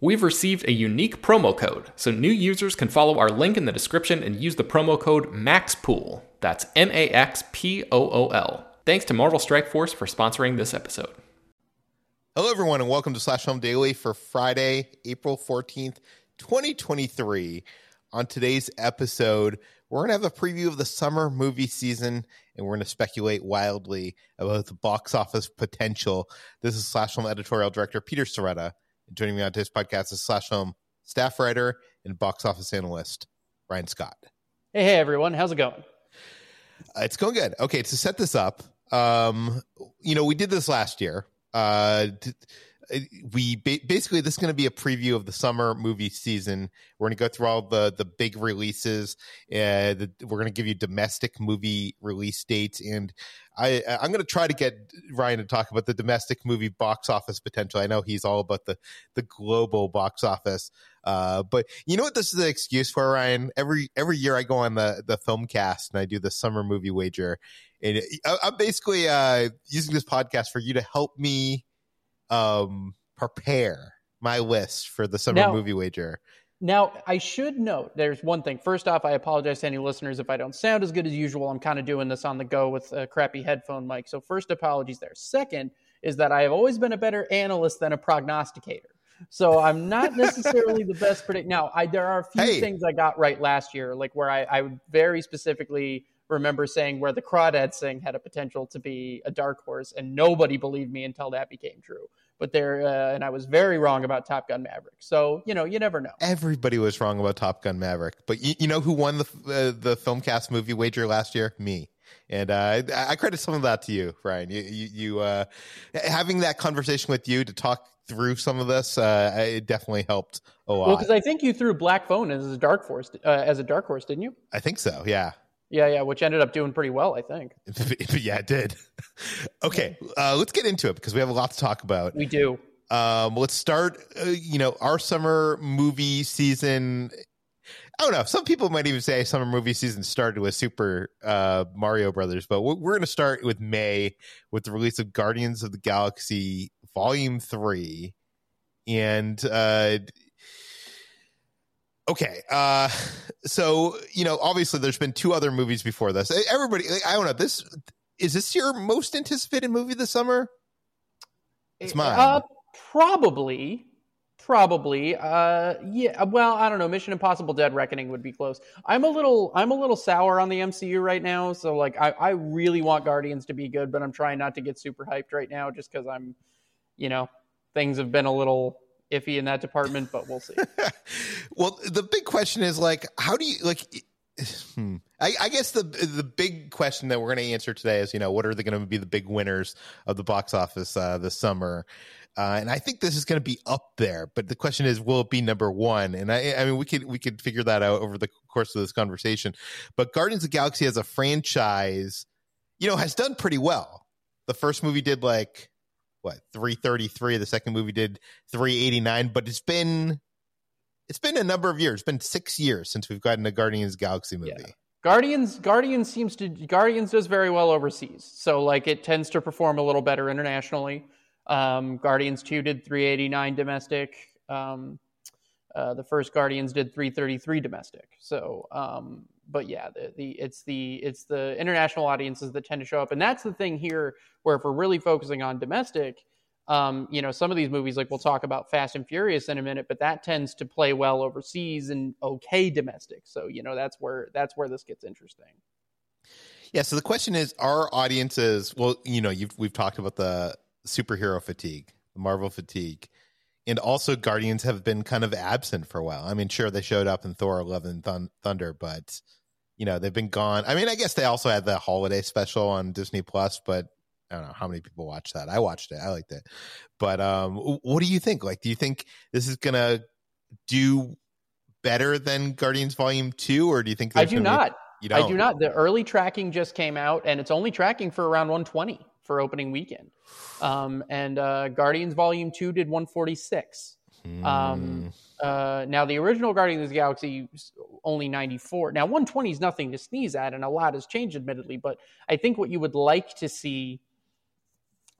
We've received a unique promo code, so new users can follow our link in the description and use the promo code MAXPOOL. That's M A X P O O L. Thanks to Marvel Strike Force for sponsoring this episode. Hello, everyone, and welcome to Slash Film Daily for Friday, April 14th, 2023. On today's episode, we're going to have a preview of the summer movie season and we're going to speculate wildly about the box office potential. This is Slash Film editorial director Peter Joining me on today's podcast is Slash Film staff writer and box office analyst Ryan Scott. Hey, hey, everyone. How's it going? Uh, it's going good. Okay, to set this up, um, you know, we did this last year. Uh, t- we ba- basically this is going to be a preview of the summer movie season. We're going to go through all the the big releases. Uh, the, we're going to give you domestic movie release dates, and I I'm going to try to get Ryan to talk about the domestic movie box office potential. I know he's all about the the global box office, uh, but you know what this is an excuse for, Ryan. Every every year I go on the the film cast and I do the summer movie wager, and I'm basically uh, using this podcast for you to help me um, prepare my list for the summer Now- movie wager. Now, I should note there's one thing. First off, I apologize to any listeners if I don't sound as good as usual. I'm kind of doing this on the go with a crappy headphone mic. So, first, apologies there. Second, is that I have always been a better analyst than a prognosticator. So, I'm not necessarily the best predict. Now, I, there are a few Hey. things I got right last year, like where I, I very specifically remember saying where the Crawdad Sing had a potential to be a dark horse, and nobody believed me until that became true. But there, uh, and I was very wrong about Top Gun Maverick. So, you know, you never know. Everybody was wrong about Top Gun Maverick, but you, you know who won the uh, the film cast movie wager last year? Me. And uh, I, I credit some of that to you, Ryan. You, you, you uh, having that conversation with you to talk through some of this, uh, it definitely helped a lot. Well, because I think you threw Black Phone as a dark horse, uh, as a dark horse, didn't you? I think so. Yeah. Yeah, yeah, which ended up doing pretty well, I think. yeah, it did. okay, uh, let's get into it because we have a lot to talk about. We do. Um, let's start. Uh, you know, our summer movie season. I don't know. Some people might even say summer movie season started with Super uh, Mario Brothers, but we're, we're going to start with May with the release of Guardians of the Galaxy Volume Three, and uh, okay. Uh, so you know, obviously, there's been two other movies before this. Everybody, I don't know. This is this your most anticipated movie this summer? It's mine. Uh, probably. Probably. Uh, yeah. Well, I don't know. Mission Impossible: Dead Reckoning would be close. I'm a little. I'm a little sour on the MCU right now. So like, I, I really want Guardians to be good, but I'm trying not to get super hyped right now, just because I'm, you know, things have been a little iffy in that department. But we'll see. well, the big question is like, how do you like? Hmm. I, I guess the the big question that we're going to answer today is, you know, what are they going to be the big winners of the box office uh, this summer? Uh, and I think this is going to be up there, but the question is, will it be number one? And I, I mean, we could we could figure that out over the course of this conversation. But Guardians of Galaxy as a franchise, you know, has done pretty well. The first movie did like what three thirty three. The second movie did three eighty nine. But it's been it's been a number of years. It's been six years since we've gotten a Guardians Galaxy movie. Yeah. Guardians Guardians seems to Guardians does very well overseas. So like it tends to perform a little better internationally. Um, Guardians 2 did 389 domestic. Um, uh, the first Guardians did 333 domestic. So um, but yeah, the, the it's the it's the international audiences that tend to show up. And that's the thing here where if we're really focusing on domestic, um, you know, some of these movies, like we'll talk about Fast and Furious in a minute, but that tends to play well overseas and okay domestic. So, you know, that's where that's where this gets interesting. Yeah. So the question is, our audiences? Well, you know, you've we've talked about the superhero fatigue, the Marvel fatigue, and also Guardians have been kind of absent for a while. I mean, sure they showed up in Thor: Love and Thun- Thunder, but you know they've been gone. I mean, I guess they also had the holiday special on Disney Plus, but I don't know how many people watched that. I watched it. I liked it. But um, what do you think? Like, do you think this is gonna do better than Guardians Volume Two, or do you think I do not? Be, you don't? I do not. The early tracking just came out, and it's only tracking for around 120 for opening weekend. Um, and uh, Guardians Volume Two did 146. Hmm. Um, uh, now the original Guardians of the Galaxy only 94. Now 120 is nothing to sneeze at, and a lot has changed, admittedly. But I think what you would like to see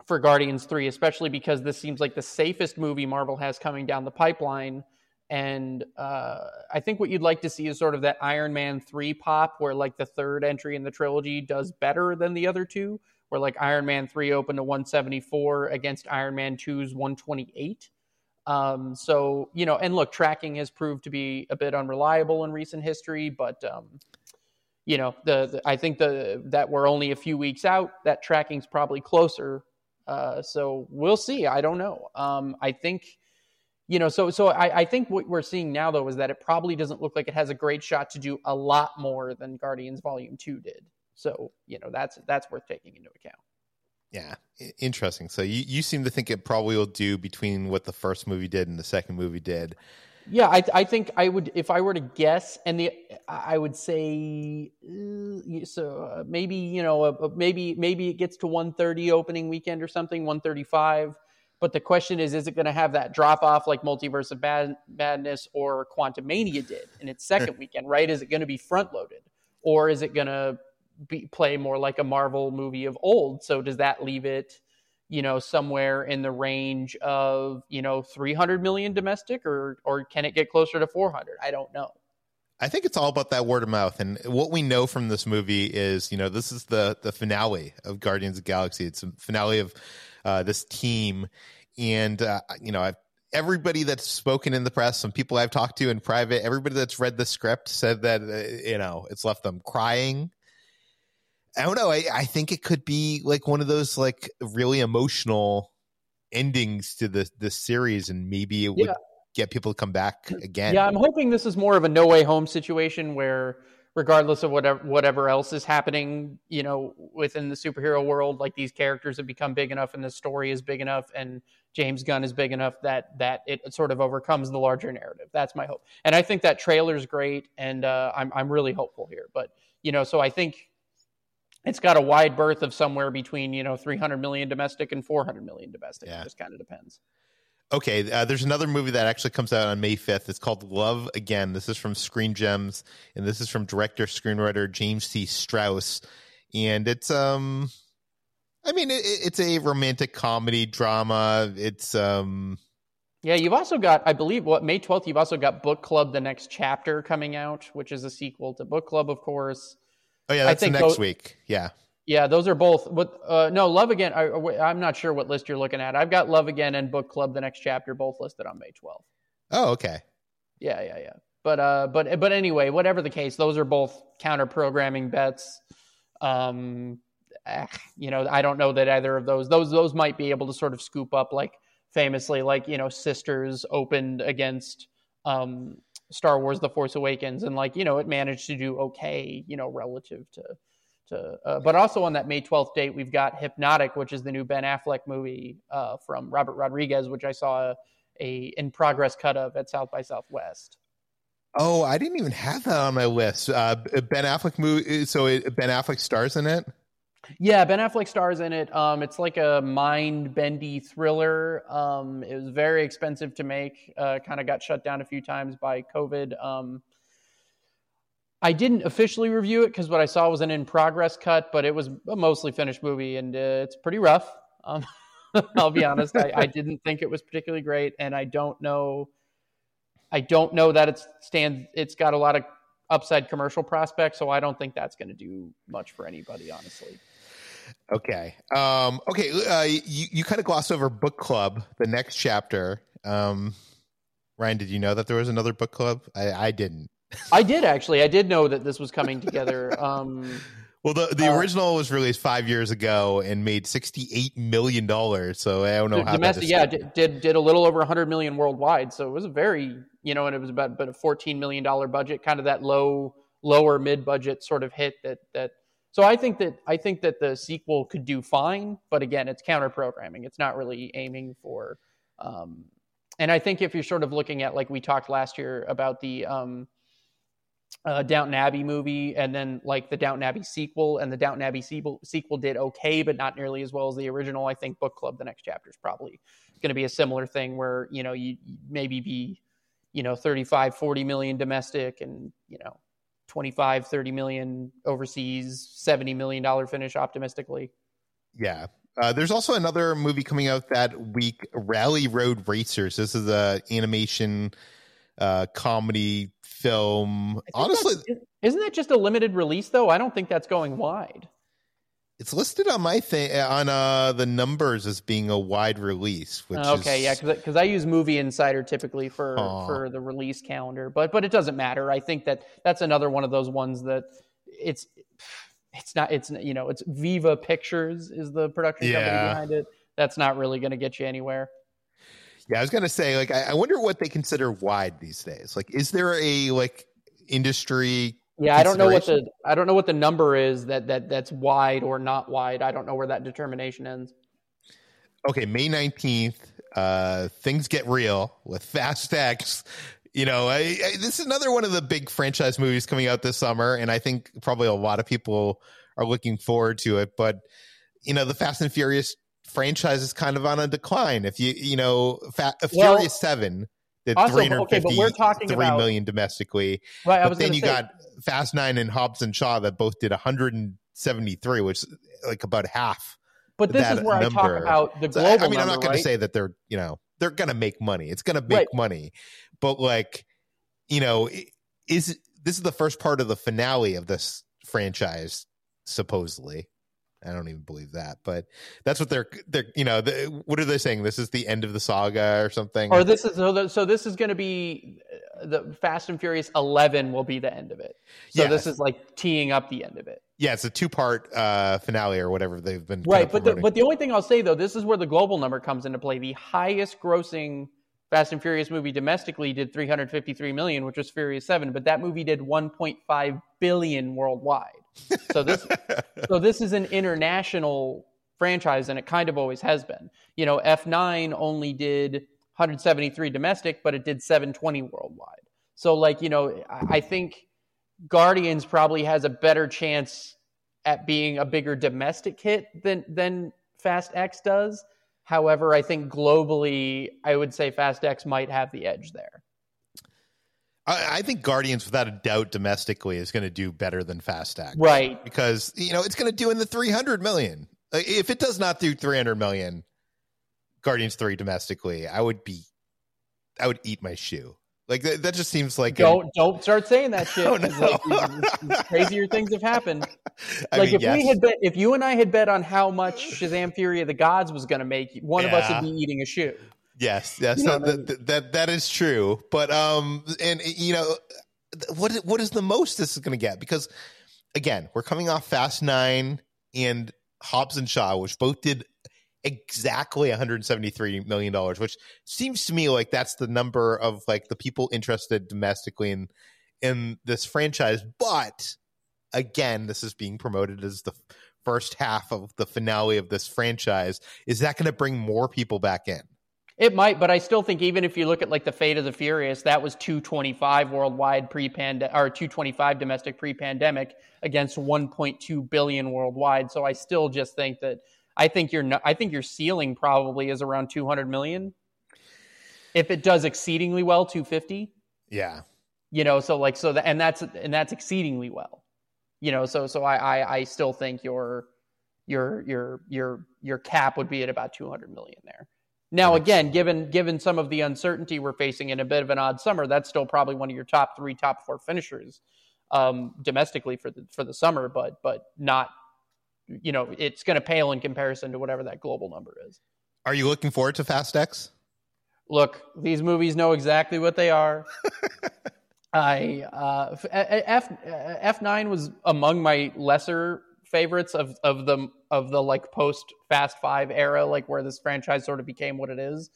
for Guardians 3, especially because this seems like the safest movie Marvel has coming down the pipeline. And uh, I think what you'd like to see is sort of that Iron Man 3 pop, where like the third entry in the trilogy does better than the other two, where like Iron Man 3 opened to 174 against Iron Man 2's 128. Um, so, you know, and look, tracking has proved to be a bit unreliable in recent history, but, um, you know, the, the I think the that we're only a few weeks out, that tracking's probably closer uh, so we'll see. I don't know. Um, I think, you know, so so I, I, think what we're seeing now though is that it probably doesn't look like it has a great shot to do a lot more than Guardians Volume Two did. So you know that's that's worth taking into account. Yeah, interesting. So you you seem to think it probably will do between what the first movie did and the second movie did. Yeah, I, I think I would if I were to guess, and the I would say uh, so uh, maybe you know uh, maybe maybe it gets to 130 opening weekend or something 135. But the question is, is it going to have that drop off like Multiverse of Bad, Madness or Quantumania did in its second weekend? Right? Is it going to be front loaded, or is it going to be, play more like a Marvel movie of old? So does that leave it? you know somewhere in the range of you know 300 million domestic or or can it get closer to 400 i don't know. I think it's all about that word of mouth. And what we know from this movie is you know this is the the finale of guardians of galaxy. It's a finale of uh, this team. And uh, you know I've, everybody that's spoken in the press some people i've talked to in private everybody that's read the script said that uh, you know it's left them crying I don't know. I, I think it could be like one of those like really emotional endings to the the series, and maybe it would yeah. get people to come back again. Yeah, I'm hoping this is more of a no way home situation where, regardless of whatever whatever else is happening, you know, within the superhero world, like these characters have become big enough, and the story is big enough, and James Gunn is big enough that that it sort of overcomes the larger narrative. That's my hope, and I think that trailer is great, and uh, I'm I'm really hopeful here. But you know, so I think it's got a wide berth of somewhere between you know 300 million domestic and 400 million domestic. Yeah. It just kind of depends. Okay, uh, there's another movie that actually comes out on May 5th. It's called Love Again. This is from Screen Gems, and this is from director screenwriter James C. Strouse and it's um, I mean, it, it's a romantic comedy drama. It's um. Yeah, you've also got, I believe, what May 12th, you've also got Book Club, the next chapter coming out, which is a sequel to Book Club, of course. Oh yeah, that's next those, week. Yeah. Yeah, those are both. But uh, no, Love Again. I, I'm not sure what list you're looking at. I've got Love Again and Book Club, the next chapter, both listed on May 12th. Oh, okay. Yeah, yeah, yeah. But uh, but but anyway, whatever the case, those are both counter programming bets. Um, eh, you know, I don't know that either of those those those might be able to sort of scoop up like famously, like you know, Sisters opened against um Star Wars: The Force Awakens, and like you know, it managed to do okay, you know, relative to to. Uh, but also on that May twelfth date, we've got Hypnotic, which is the new Ben Affleck movie uh, from Robert Rodriguez, which I saw a, a in progress cut of at South by Southwest. Oh, I didn't even have that on my list. Uh, ben Affleck movie. So it, Ben Affleck stars in it. Yeah, Ben Affleck stars in it. Um, it's like a mind bendy thriller. Um, it was very expensive to make. Uh, kind of got shut down a few times by COVID. Um, I didn't officially review it because what I saw was an in progress cut, but it was a mostly finished movie and uh, it's pretty rough. Um, I'll be honest. I, I, didn't think it was particularly great, and I don't know. I don't know that it's stands. It's got a lot of upside commercial prospects, so I don't think that's going to do much for anybody, honestly. Okay. Um, okay. Uh, you you kind of glossed over book club, the next chapter. Um, Ryan, did you know that there was another book club? I, I didn't. I did actually. I did know that this was coming together. Um, Well, the the Uh, original was released five years ago and made sixty eight million dollars. So I don't know how domestic, yeah, did, did did a little over 100 million worldwide. So it was a very, you know, and it was about but a 14 million dollar budget, kind of that low, lower mid budget sort of hit that that. So I think that I think that the sequel could do fine, but again, it's counter programming. It's not really aiming for. Um, and I think if you're sort of looking at like we talked last year about the um, uh, Downton Abbey movie, and then like the Downton Abbey sequel, and the Downton Abbey sequel sequel did okay, but not nearly as well as the original. I think Book Club, the next chapter, is probably going to be a similar thing where you know you maybe be you know 35 40 million domestic and you know 25 30 million overseas 70 million dollar finish optimistically Yeah. Uh, there's also another movie coming out that week, Rally Road Racers. This is a animation uh, comedy film. Honestly, isn't that just a limited release though i don't think that's going wide it's listed on my thing on uh, the numbers as being a wide release. Which okay is, yeah because i use movie insider typically for Aw. for the release calendar but but it doesn't matter i think that that's another one of those ones that it's it's not it's you know it's viva pictures is the production company behind it that's not really going to get you anywhere Yeah, I was gonna say, like, I, I wonder what they consider wide these days. Like, is there a like industry? Yeah i don't know what the i don't know what the number is that that that's wide or not wide i don't know where that determination ends Okay, May nineteenth. Uh, things get real with Fast X. You know, I, I, this is another one of the big franchise movies coming out this summer, and I think probably a lot of people are looking forward to it. But you know, the Fast and Furious franchise is kind of on a decline. If you you know, Fa- Well, Furious Seven did also, three hundred okay, but we're talking three about- million domestically. right i but was then you say, got Fast Nine and Hobbs and Shaw that both did one hundred and seventy three, which is like about half. but this is where i talk about the So, global I mean, I'm not going right? to say that they're, you know, they're going to make money. It's going to make Right. money. But like, you know, is this is the first part of the finale of this franchise supposedly. I don't even believe that, but that's what they're they're you know, the, what are they saying? This is the end of the saga or something? Or this is so. The, so this is going to be uh, the Fast and Furious Eleven will be the end of it. So Yes. this is like teeing up the end of it, yeah, it's a two-part uh finale or whatever they've been right? But the, but the only thing I'll say though, this is where the global number comes into play. The highest grossing Fast and Furious movie domestically did 353 million, which was Furious Seven, but that movie did 1.5 billion worldwide. So this so this is an international franchise and it kind of always has been. You know f9 only did 173 domestic but it did 720 worldwide. So like you know i think guardians probably has a better chance at being a bigger domestic hit than than fast x does. However i think globally i would say fast x might have the edge there I, I think Guardians, without a doubt, domestically is going to do better than Fast X, right Because you know it's going to do in the 300 million. If it does not do 300 million, Guardians Three domestically, I would be, I would eat my shoe. Like that, that just seems like don't don't start saying that shit Oh, no. like, crazier things have happened I like mean, if yes. we had bet, if you and I had bet on how much Shazam: Fury of the Gods was going to make, one of us would be eating a shoe. Yes, yes, know that, that, that that is true. But um, and you know, what what is the most this is going to get? Because again, we're coming off Fast Nine and Hobbs and Shaw, which both did exactly 173 million dollars, which seems to me like that's the number of like the people interested domestically in in this franchise. But again, this is being promoted as the first half of the finale of this franchise. Is that going to bring more people back in? It might, but I still think even if you look at like the Fate of the Furious, that was 225 worldwide pre-pandemic or 225 domestic pre-pandemic against 1.2 billion worldwide. So I still just think that I think your I think your ceiling probably is around 200 million. If it does exceedingly well, 250. Yeah. you know so like so that and that's and that's exceedingly well you know so so i i, I still think your your your your your cap would be at about 200 million there now again given given some of the uncertainty we're facing in a bit of an odd summer that's still probably one of your top three top four finishers um domestically for the for the summer but but not you know it's going to pale in comparison to whatever that global number is Are you looking forward to Fast X? look, these movies know exactly what they are. I uh, F F nine was among my lesser favorites of of the of the like post Fast Five era, like where this franchise sort of became what it is.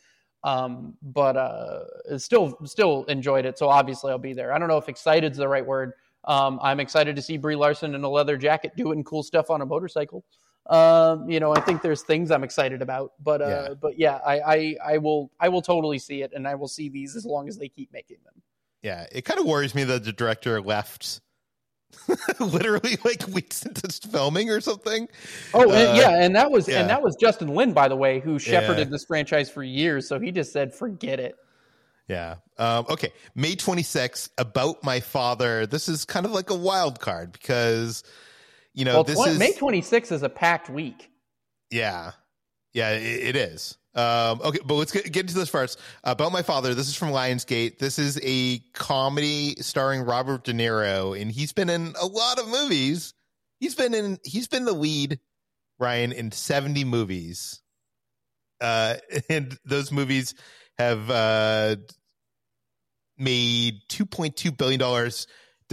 Um, but uh, still still enjoyed it. So obviously I'll be there. I don't know if excited's the right word. Um, I'm excited to see Brie Larson in a leather jacket doing cool stuff on a motorcycle. Um, you know, I think there's things I'm excited about, but uh, yeah. but yeah, I, I I will I will totally see it, and I will see these as long as they keep making them. Yeah, it kind of worries me that the director left literally like weeks into filming or something. Oh, uh, and, yeah, and that was yeah. and that was Justin Lin, by the way, who shepherded yeah. this franchise for years. So he just said, "Forget it." Yeah. Um, okay. May 26th, About My Father. This is kind of like a wild card because, you know, well, this 20, is. May 26th is a packed week. Yeah. Yeah, it, it is. Um, okay, but let's get, get into this first. About My Father. This is from Lionsgate. This is a comedy starring Robert De Niro, and he's been in a lot of movies. He's been in, he's been the lead, Ryan, in 70 movies. Uh, and those movies have uh, made $2.2 billion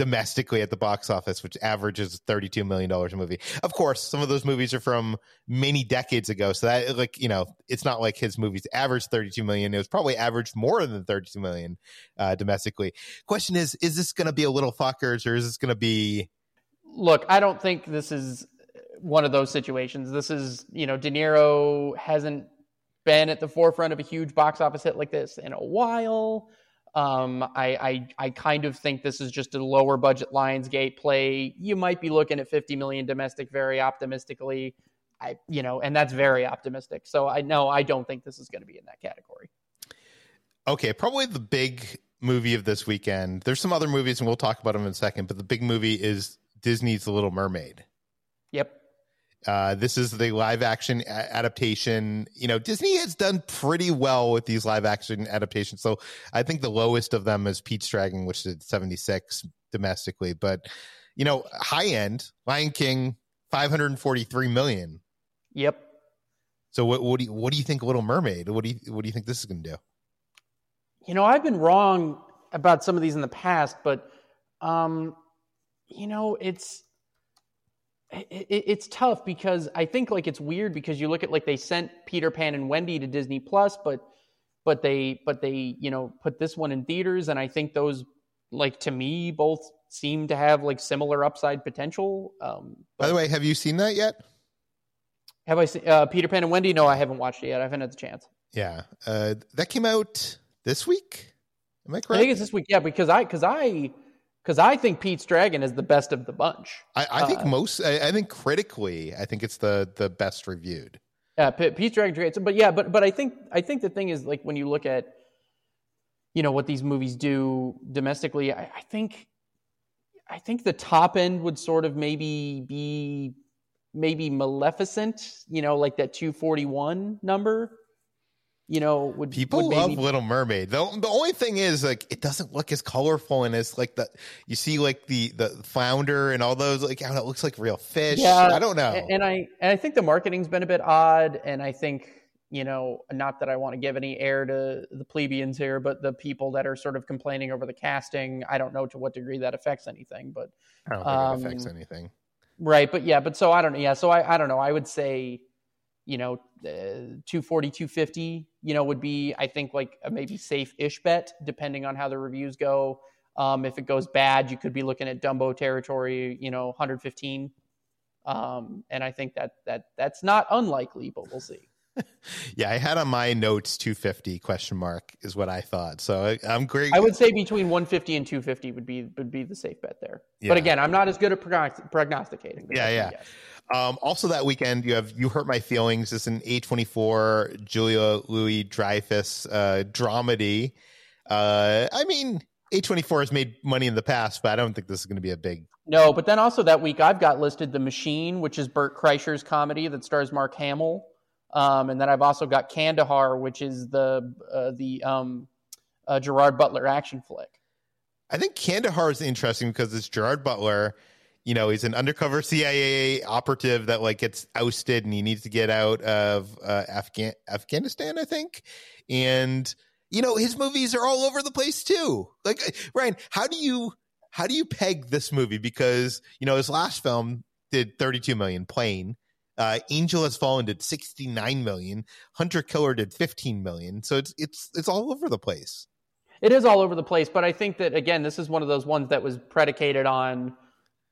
domestically at the box office, which averages $32 million a movie. Of course, some of those movies are from many decades ago. So that like, you know, it's not like his movies averaged 32 million. It was probably averaged more than 32 million uh, domestically. Question is, is this going to be a little Fockers or is this going to be. Look, I don't think this is one of those situations. This is, you know, De Niro hasn't been at the forefront of a huge box office hit like this in a while. Um, I, I, I kind of think this is just a lower budget Lionsgate play. You might be looking at 50 million domestic very optimistically. I, you know, and that's very optimistic. So I know I don't think this is going to be in that category. Okay, probably the big movie of this weekend. There's some other movies, and we'll talk about them in a second. But the big movie is Disney's The Little Mermaid. Yep. Uh, this is the live action adaptation. You know, Disney has done pretty well with these live action adaptations. So I think the lowest of them is Pete's Dragon, which is 76 domestically. But, you know, high end, Lion King, 543 million. Yep. So what, what do you, what do you think Little Mermaid? What do you, what do you think this is going to do? You know, I've been wrong about some of these in the past, but, um, you know, it's, it, it's tough because I think like it's weird because you look at like they sent Peter Pan and Wendy to Disney Plus, but but they but they you know put this one in theaters, and I think those like to me both seem to have like similar upside potential. Um, By the way, have you seen that yet? Have I seen uh, Peter Pan and Wendy? No, I haven't watched it yet. I haven't had the chance. Yeah, uh, that came out this week. Am I correct? I think it's this week. Yeah, because I because I because I think Pete's Dragon is the best of the bunch. I, I think uh, most. I, I, think critically, I think it's the the best reviewed. Yeah, Pete's Dragon. But yeah, but but I think I think the thing is like when you look at, you know, what these movies do domestically, I, I think, I think the top end would sort of maybe be maybe Maleficent. You know, like that two forty one number you know, would people would love Little Mermaid. The, the only thing is like it doesn't look as colorful and as like the you see like the the flounder and all those like how it looks like real fish. Yeah, I don't know. And I and I think the marketing's been a bit odd, and I think you know, not that I want to give any air to the plebeians here, but the people that are sort of complaining over the casting, I don't know to what degree that affects anything, but I don't think um, it affects anything. Right, but yeah, but so I don't know. Yeah, so I I don't know. I would say you know, uh, 240, 250, you know, would be, I think, like a maybe safe ish bet, depending on how the reviews go. Um, if it goes bad, you could be looking at Dumbo territory, you know, 115. Um, and I think that that that's not unlikely, but we'll see. yeah, I had on my notes 250 question mark is what I thought. So I, am great. I would say between 150 and 250 would be would be the safe bet there. Yeah. But again, I'm not as good at prognosticating. Yeah, yeah. Um, also that weekend, you have You Hurt My Feelings. It's an A24 Julia Louis Dreyfus uh, dramedy. Uh, I mean, A24 has made money in the past, but I don't think this is going to be a big. No, but then also that week, I've got listed The Machine, which is Bert Kreischer's comedy that stars Mark Hamill. Um, and then I've also got Kandahar, which is the uh, the um, uh, Gerard Butler action flick. I think Kandahar is interesting because it's Gerard Butler you know he's an undercover CIA operative that like gets ousted and he needs to get out of uh, Afghan- Afghanistan, I think. And you know his movies are all over the place too. Like Ryan, how do you how do you peg this movie? Because you know his last film, did 32 million. Plane. Uh, Angel Has Fallen did 69 million. Hunter Killer did 15 million. So it's it's it's all over the place. It is all over the place, but I think that again, this is one of those ones that was predicated on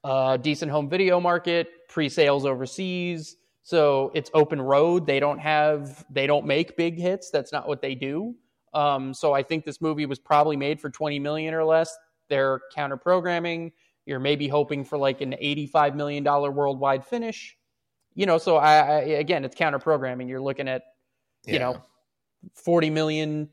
uh, decent home video market, pre-sales overseas. So it's open road. They don't have they don't make big hits. That's not what they do. Um, so I think this movie was probably made for 20 million or less. They're counter programming. You're maybe hoping for like an 85 million dollar worldwide finish. You know, so I, I again, it's counter programming. You're looking at you yeah. know 40 million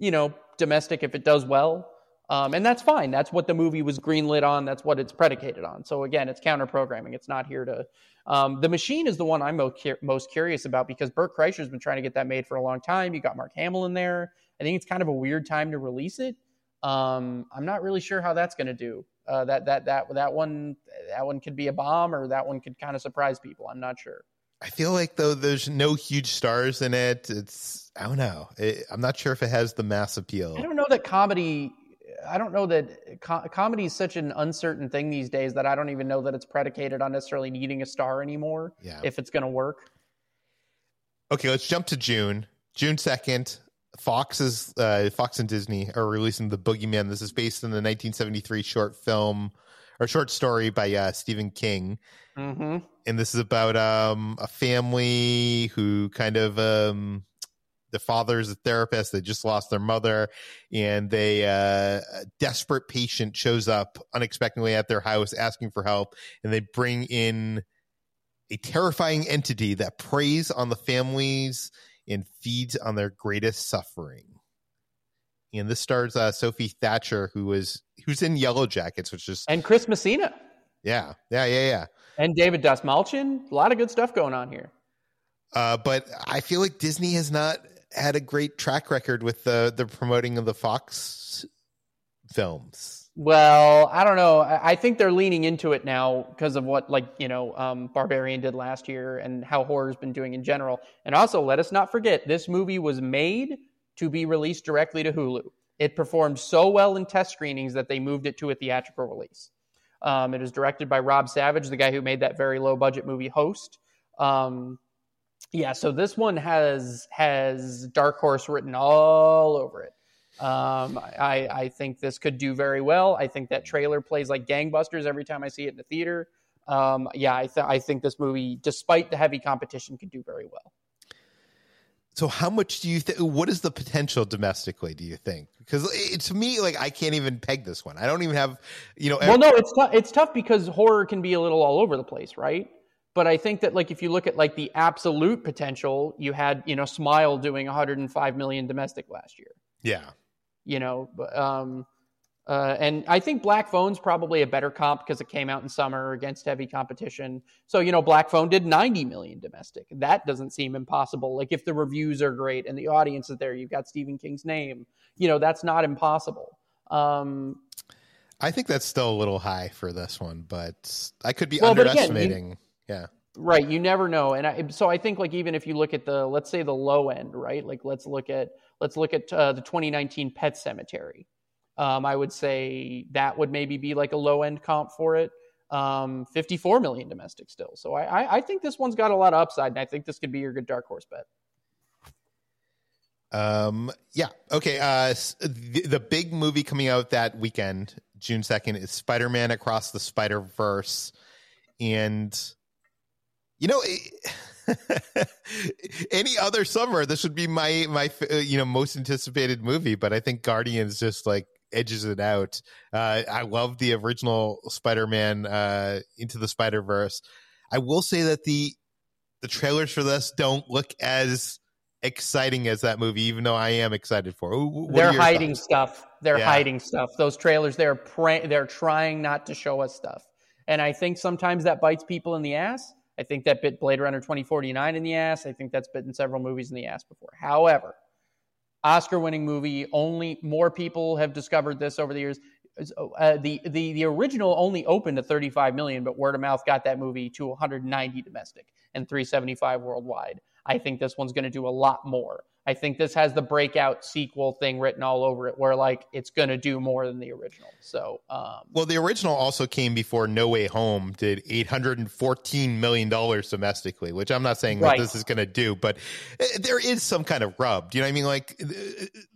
you know, domestic if it does well. Um, and that's fine. That's what the movie was greenlit on. That's what it's predicated on. So again, it's counter programming. It's not here to. Um, the machine is the one I'm most, most curious about because Bert Kreischer's been trying to get that made for a long time. You got Mark Hamill in there. I think it's kind of a weird time to release it. Um, I'm not really sure how that's going to do. Uh, that that that that one that one could be a bomb or that one could kind of surprise people. I'm not sure. I feel like though there's no huge stars in it. It's I don't know. It, I'm not sure if it has the mass appeal. I don't know that comedy. I don't know that co- comedy is such an uncertain thing these days that I don't even know that it's predicated on necessarily needing a star anymore. Yeah. If it's going to work. Okay, let's jump to June. June second. Fox is uh, Fox and Disney are releasing the Boogeyman. This is based on the 1973 short film or short story by uh, Stephen King. Mm-hmm. And this is about um, a family who kind of um, the father is a therapist. They just lost their mother, and they uh, a desperate patient shows up unexpectedly at their house asking for help, and they bring in a terrifying entity that preys on the families and feeds on their greatest suffering. And this stars uh, Sophie Thatcher, who was who's in Yellow Jackets, which is and Chris Messina. Yeah, yeah, yeah, yeah. And David Dastmalchian. A lot of good stuff going on here. Uh, but I feel like Disney has not had a great track record with the the promoting of the Fox films. Well, I don't know. I think they're leaning into it now because of what, like you know, um, Barbarian did last year and how horror's been doing in general. And also, let us not forget, this movie was made to be released directly to Hulu. It performed so well in test screenings that they moved it to a theatrical release. Um, it is directed by Rob Savage, the guy who made that very low budget movie Host. Um, yeah, so this one has has Dark Horse written all over it. Um, I, I think this could do very well. I think that trailer plays like gangbusters every time I see it in the theater. Um, yeah, I, th- I think this movie, despite the heavy competition, could do very well. So how much do you think? What is the potential domestically? Do you think? Because to me, like I can't even peg this one. I don't even have, you know. Well, no, it's tough. It's tough because horror can be a little all over the place, right? But I think that like if you look at like the absolute potential, you had you know Smile doing 105 million domestic last year. Yeah. You know, um, uh, and I think Black Phone's probably a better comp because it came out in summer against heavy competition. So, you know, Black Phone did 90 million domestic. That doesn't seem impossible. Like if the reviews are great and the audience is there, you've got Stephen King's name, you know, that's not impossible. Um, I think that's still a little high for this one, but I could be well, underestimating. Again, yeah. Right. You never know. And I, so I think like even if you look at the, let's say the low end, right? Like let's look at, let's look at uh, the 2019 Pet Sematary um, I would say that would maybe be like a low end comp for it. Um, 54 million domestic still. So I, I, I, think this one's got a lot of upside, and I think this could be your good dark horse bet. Um, yeah. Okay. Uh, the, the big movie coming out that weekend, June 2nd, is Spider Man Across the Spider Verse. And, you know, any other summer this would be my my uh, you know most anticipated movie but i think guardians just like edges it out. Uh, I love the original Spider-Man uh, into the Spider-Verse. I will say that the the trailers for this don't look as exciting as that movie, even though I am excited for. What they're hiding thoughts? stuff. They're yeah. hiding stuff. Those trailers, they're they're trying not to show us stuff, and I think sometimes that bites people in the ass. I think that bit Blade Runner 2049 in the ass. I think that's bitten several movies in the ass before. However, Oscar winning movie. Only more people have discovered this over the years. Uh, the, the, the original only opened to 35 million, but word of mouth got that movie to 190 domestic and 375 worldwide. I think this one's going to do a lot more. I think this has the breakout sequel thing written all over it, where like it's going to do more than the original. So, um, well, the original also came before No Way Home did eight hundred and fourteen million dollars domestically, which I'm not saying right. this is going to do, but eh, there is some kind of rub. Do you know what I mean? Like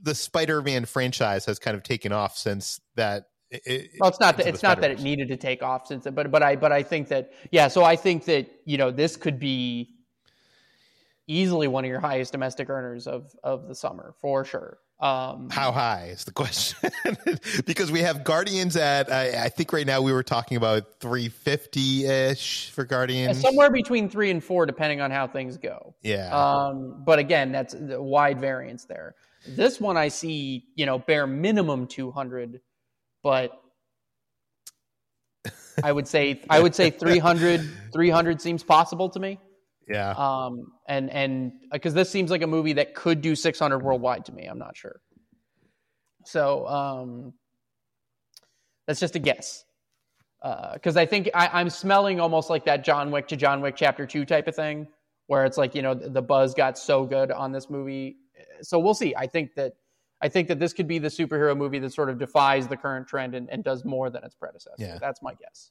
the Spider-Man franchise has kind of taken off since that it, well, it's not that it's not that it needed to take off since, but but I but I think that yeah. So I think that you know this could be easily one of your highest domestic earners of of the summer for sure. Um, How high is the question? because we have Guardians at I, I, think right now we were talking about 350 ish for Guardians, somewhere between three and four, depending on how things go. Yeah. Um, but again, that's the wide variance there. This one I see, you know, bare minimum 200, but I would say I would say 300 300 seems possible to me. Yeah. Um, and and because uh, this seems like a movie that could do 600 worldwide to me, I'm not sure. So um, that's just a guess. Because uh, I think I, I'm smelling almost like that John Wick to John Wick Chapter Two type of thing, where it's like you know the buzz got so good on this movie. So we'll see. I think that I think that this could be the superhero movie that sort of defies the current trend and, and does more than its predecessor. Yeah. That's my guess.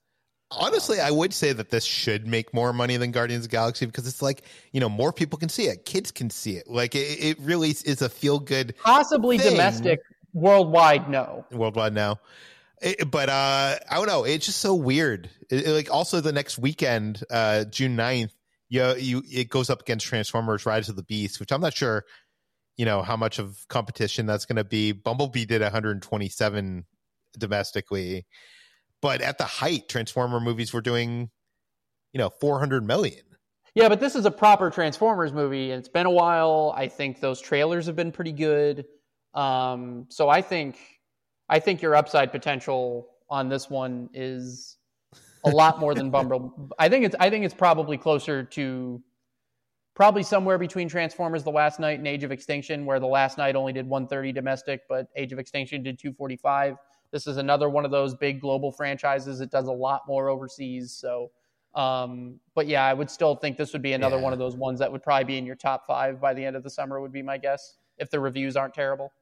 Honestly, I would say that this should make more money than Guardians of Galaxy because it's like you know more people can see it, kids can see it. Like it, it really is a feel good, possibly thing. domestic, worldwide. No, worldwide now. It, but uh, I don't know. It's just so weird. It, like also the next weekend, uh, June 9th, you, you it goes up against Transformers: Rise of the Beast, which I'm not sure, you know, how much of competition that's going to be. Bumblebee did 127 domestically. But at the height, Transformer movies were doing, you know, 400 million. Yeah, but this is a proper Transformers movie, and it's been a while. I think those trailers have been pretty good. Um, so I think, I think your upside potential on this one is a lot more than Bumble. I think it's, I think it's probably closer to, probably somewhere between Transformers: The Last Knight and Age of Extinction, where The Last Knight only did 130 domestic, but Age of Extinction did 245. This is another one of those big global franchises. It does a lot more overseas. So, um, but yeah, I would still think this would be another yeah. one of those ones that would probably be in your top five by the end of the summer. Would be my guess if the reviews aren't terrible.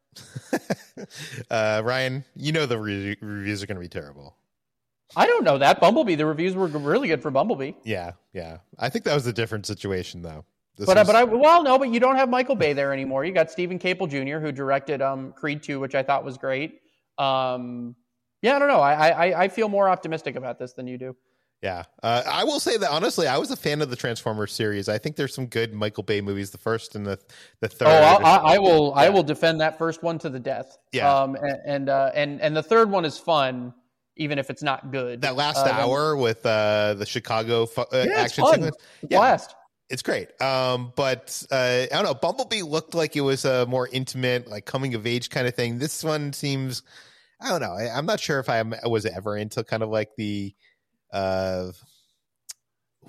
uh, Ryan, you know the re- reviews are going to be terrible. I don't know that Bumblebee. The reviews were really good for Bumblebee. Yeah, yeah. I think that was a different situation though. This but was... but I well no, but you don't have Michael Bay there anymore. You got Steven Caple Jr. who directed um, Creed two, which I thought was great. Um, yeah, I don't know. I, I I feel more optimistic about this than you do. Yeah, uh, I will say that honestly, I was a fan of the Transformers series. I think there's some good Michael Bay movies. The first and the the third. Oh, I, I will yeah. I will defend that first one to the death. Yeah. Um, and and, uh, and and the third one is fun, even if it's not good. That last uh, hour with uh, the Chicago fu- uh, yeah, action sequence, yeah. blast. It's great. Um, but uh, I don't know. Bumblebee looked like it was a more intimate, like coming of age kind of thing. This one seems I don't know. I, am not sure if I was ever into kind of like the uh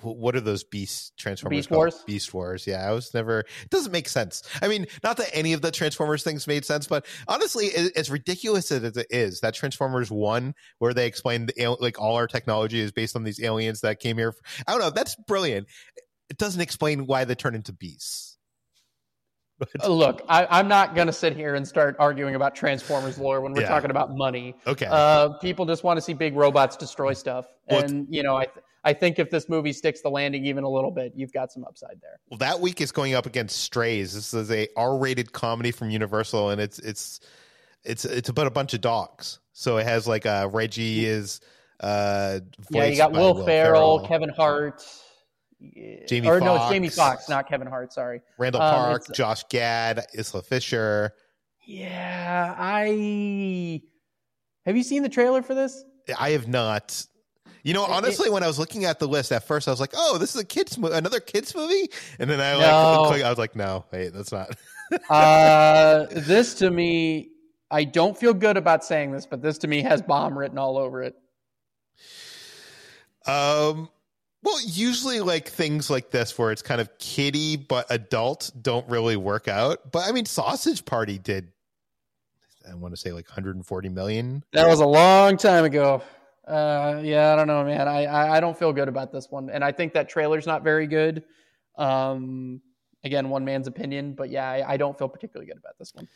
what are those beast transformers beast called? wars? Beast wars. Yeah i was never it doesn't make sense. I mean not that any of the transformers things made sense but honestly as ridiculous as it is that transformers one where they explain the, like all our technology is based on these aliens that came here i don't know that's brilliant. It doesn't explain why they turn into beasts uh, look, I, am not going to sit here and start arguing about Transformers lore when we're yeah. talking about money. Okay. Uh, people just want to see big robots destroy stuff, and you know, I th- I think if this movie sticks the landing even a little bit, you've got some upside there. Well, that week is going up against Strays. This is a R-rated comedy from Universal, and it's it's it's it's about a bunch of dogs. So it has like uh, Reggie is. Uh, yeah, you got Will, Will Ferrell, Ferrell, Kevin Hart. Jamie or Foxx, no, it's Jamie Foxx, not Kevin Hart. Sorry, Randall um, Park, Josh Gad, Isla Fisher. Yeah, I have you seen the trailer for this? I have not. You know, honestly, it, when I was looking at the list at first, I was like, "Oh, this is a kids mo- another kids movie," and then I like, no. I was like, "No, wait, that's not." uh, this to me, I don't feel good about saying this, but this to me has bomb written all over it. Um, well, usually like things like this where it's kind of kiddie but adult don't really work out. But I mean, Sausage Party did. I want to say like 140 million. That was a long time ago. Uh, yeah, I don't know, man. I, I, I don't feel good about this one, and I think that trailer's not very good. Um, again, one man's opinion, but yeah, I, I don't feel particularly good about this one.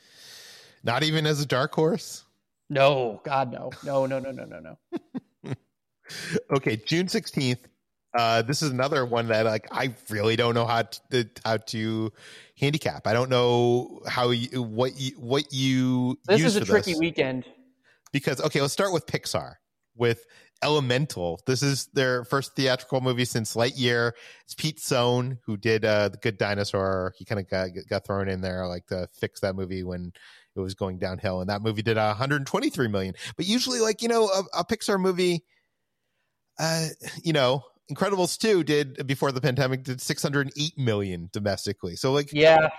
Not even as a dark horse. No, God, no, no, no, no, no, no, no. okay, June sixteenth. Uh, this is another one that like I really don't know how to how to handicap. I don't know how you what you what you. This is a tricky this. weekend because okay, let's start with Pixar with Elemental. This is their first theatrical movie since Lightyear. It's Pete Sohn who did uh, the Good Dinosaur. He kind of got got thrown in there like to fix that movie when it was going downhill, and that movie did 123 million. But usually, like you know, a, a Pixar movie, uh, you know, Incredibles 2 did before the pandemic did 608 million domestically. So like, yeah,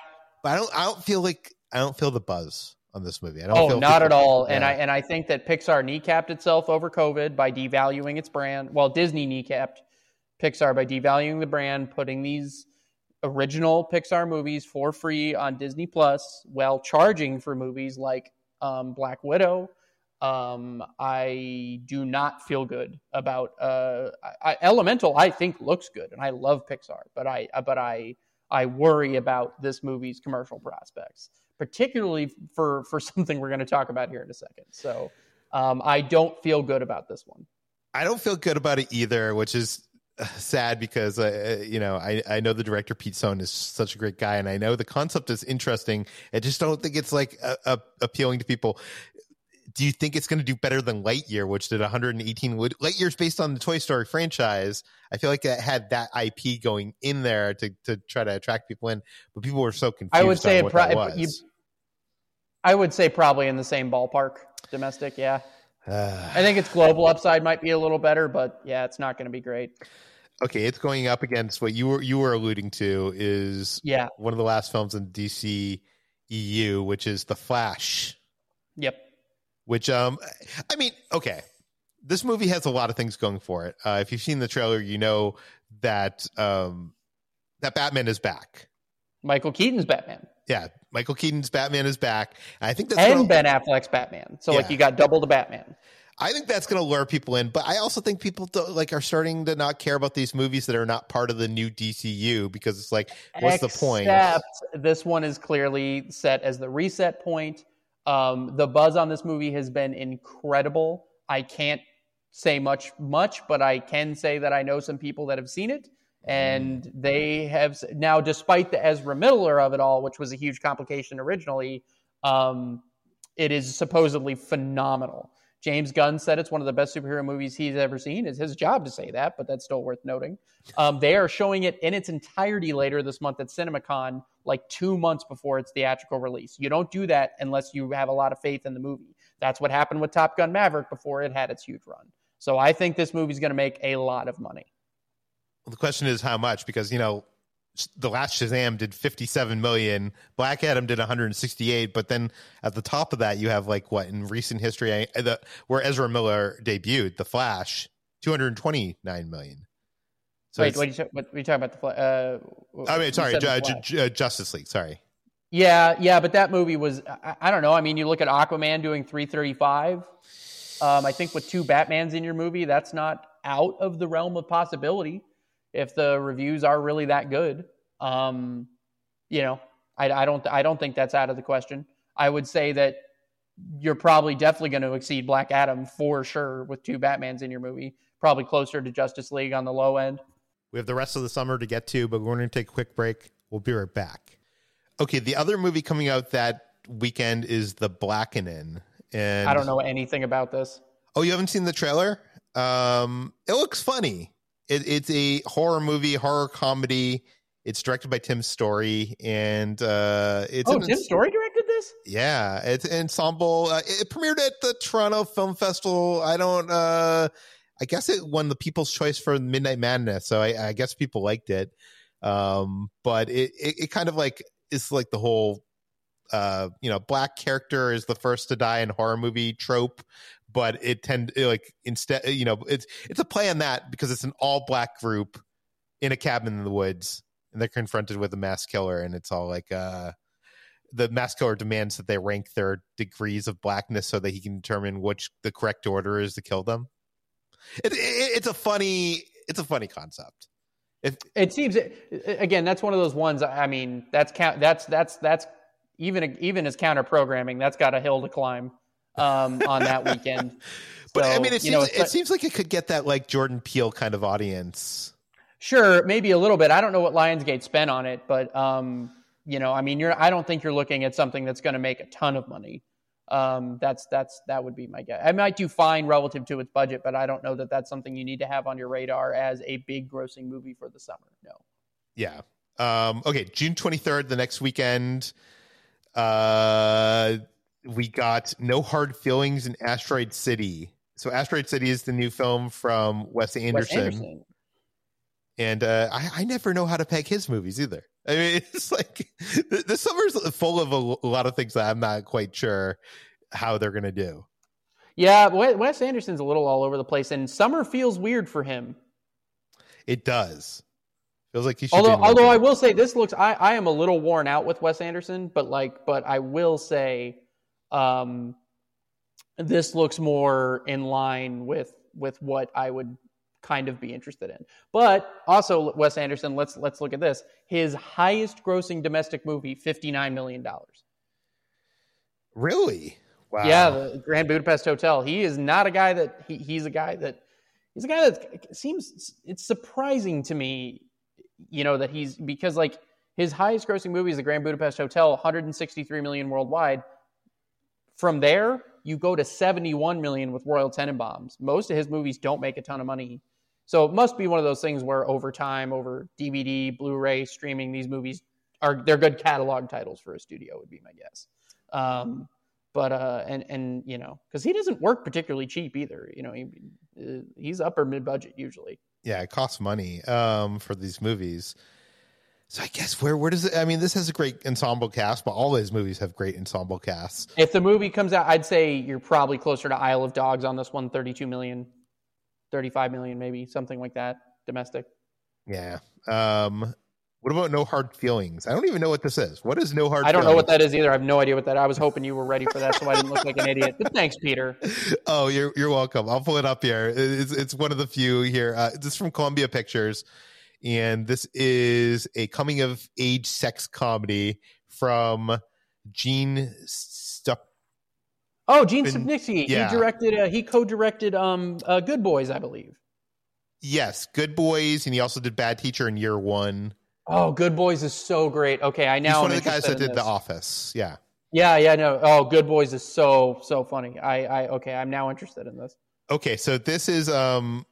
But I don't, I don't feel like I don't feel the buzz on this movie. I don't. Oh, not at all. Yeah. And I and I think that Pixar kneecapped itself over COVID by devaluing its brand. Well, Disney kneecapped Pixar by devaluing the brand, putting these original Pixar movies for free on Disney Plus, while charging for movies like um, Black Widow. Um, I do not feel good about uh, I, Elemental. I think looks good, and I love Pixar, but I but I I worry about this movie's commercial prospects particularly for for something we're going to talk about here in a second. So um, I don't feel good about this one. I don't feel good about it either, which is uh, sad because uh, uh, you know I, I know the director Pete Sohn is such a great guy and I know the concept is interesting. I just don't think it's like appealing to people. Do you think it's going to do better than Lightyear, which did 118? Lightyear's based on the Toy Story franchise. I feel like it had that IP going in there to, to try to attract people in, but people were so confused. I would say it, pro- you, I would say probably in the same ballpark. Domestic, yeah. Uh, I think its global upside might be a little better, but yeah, it's not going to be great. Okay, it's going up against what you were you were alluding to is yeah one of the last films in DC EU, which is The Flash. Yep. Which um, I mean, okay, this movie has a lot of things going for it. Uh, if you've seen the trailer, you know that um, that Batman is back. Michael Keaton's Batman yeah, Michael Keaton's Batman is back. I think that's and Ben Affleck's Batman. So yeah. like you got double the Batman. I think that's going to lure people in, but I also think people like are starting to not care about these movies that are not part of the new DCU because it's like, what's Except the point? This one is clearly set as the reset point. Um, the buzz on this movie has been incredible. I can't say much, much, but I can say that I know some people that have seen it and they have now, despite the Ezra Miller of it all, which was a huge complication originally, um, it is supposedly phenomenal. James Gunn said it's one of the best superhero movies he's ever seen. It's his job to say that, but that's still worth noting. Um, they are showing it in its entirety later this month at CinemaCon, like two months before its theatrical release. You don't do that unless you have a lot of faith in the movie. That's what happened with Top Gun Maverick before it had its huge run. So I think this movie's going to make a lot of money. Well, the question is how much because you know the last Shazam did 57 million, Black Adam did 168, but then at the top of that you have like what in recent history the, where Ezra Miller debuted, The Flash, 229 million. So Wait, what are, you, what you talking about? The uh, I mean, sorry, J- J- Justice League. Sorry. Yeah, yeah, but that movie was I, I, don't know. I mean, you look at Aquaman doing 335. Um, I think with two Batmans in your movie, that's not out of the realm of possibility if the reviews are really that good. Um, you know, I, I don't I don't think that's out of the question. I would say that you're probably definitely going to exceed Black Adam for sure with two Batmans in your movie. Probably closer to Justice League on the low end. We have the rest of the summer to get to, but we're going to take a quick break. We'll be right back. Okay, the other movie coming out that weekend is The Blackening. And I don't know anything about this. Oh, you haven't seen the trailer? Um, it looks funny. It, it's a horror movie, horror comedy. It's directed by Tim Story, and uh, it's oh, Tim Story directed this. Yeah, it's an ensemble. Uh, it premiered at the Toronto Film Festival. I don't. Uh, I guess it won the People's Choice for Midnight Madness, so I, I guess people liked it. Um, but it, it, it kind of like is like the whole uh, you know, black character is the first to die in horror movie trope, but it tend like instead you know it's it's a play on that because it's an all black group in a cabin in the woods and they're confronted with a mass killer and it's all like uh the mass killer demands that they rank their degrees of blackness so that he can determine which the correct order is to kill them it, it, it's a funny it's a funny concept If It seems again that's one of those ones. I mean, that's count. That's that's that's even even as counter programming. That's got a hill to climb um, on that weekend. but I mean, it seems know, it seems like it could get that like Jordan Peele kind of audience. Sure, maybe a little bit. I don't know what Lionsgate spent on it, but um, you know, I mean, you're. I don't think you're looking at something that's going to make a ton of money. Um, that's that's that would be my guess. I might do fine relative to its budget, but I don't know that that's something you need to have on your radar as a big grossing movie for the summer. No. Yeah. Um, okay, June 23rd, the next weekend. Uh, we got No Hard Feelings in Asteroid City. So, Asteroid City is the new film from Wes Anderson. Wes Anderson. And uh, I, I never know how to peg his movies either. I mean, it's like the, summer's full of a, a lot of things that I'm not quite sure how they're going to do. Yeah, Wes Wes Anderson's a little all over the place, and summer feels weird for him. It does. Feels like he should Although, although I will say this looks, I, I am a little worn out with Wes Anderson, but like, but I will say, um, this looks more in line with with what I would kind of be interested in. But also, Wes Anderson, let's let's look at this. His highest grossing domestic movie, fifty nine million dollars. Really? Wow. Yeah, the Grand Budapest Hotel. He is not a guy that he, he's a guy that he's a guy that seems it's surprising to me, you know, that he's because like his highest grossing movie is the Grand Budapest Hotel, 163 million worldwide. From there, you go to 71 million with Royal Tenenbaums. Most of his movies don't make a ton of money. So it must be one of those things where over time, over DVD, Blu-ray, streaming, these movies are they're good catalog titles for a studio, would be my guess. Um, but uh and and you know because he doesn't work particularly cheap either you know he uh, he's upper mid budget usually yeah, it costs money um, for these movies. So I guess where where does it? I mean, this has a great ensemble cast, but all these movies have great ensemble casts. if the movie comes out i'd say you're probably closer to isle of dogs on this one 32 million 35 million maybe something like that domestic Yeah. Um, what about No Hard Feelings? I don't even know what this is. What is No Hard? i don't know what that is either i have no idea what that i was hoping you were ready for that so i didn't look like an idiot but thanks peter oh, you're you're welcome. I'll pull it up here. It's it's one of the few here. Uh, this is from Columbia Pictures, and this is a coming of age sex comedy from Gene Stuck. oh gene Stupnitsky. yeah. he directed uh, he co-directed um uh, good boys i believe Yes, Good Boys, and he also did Bad Teacher in Year One. oh good boys is so great okay i now He's one of the guys that did this. The Office. Yeah. Yeah, yeah, no. Oh, Good Boys is so so funny. I I okay, I'm now interested in this. Okay, so this is um,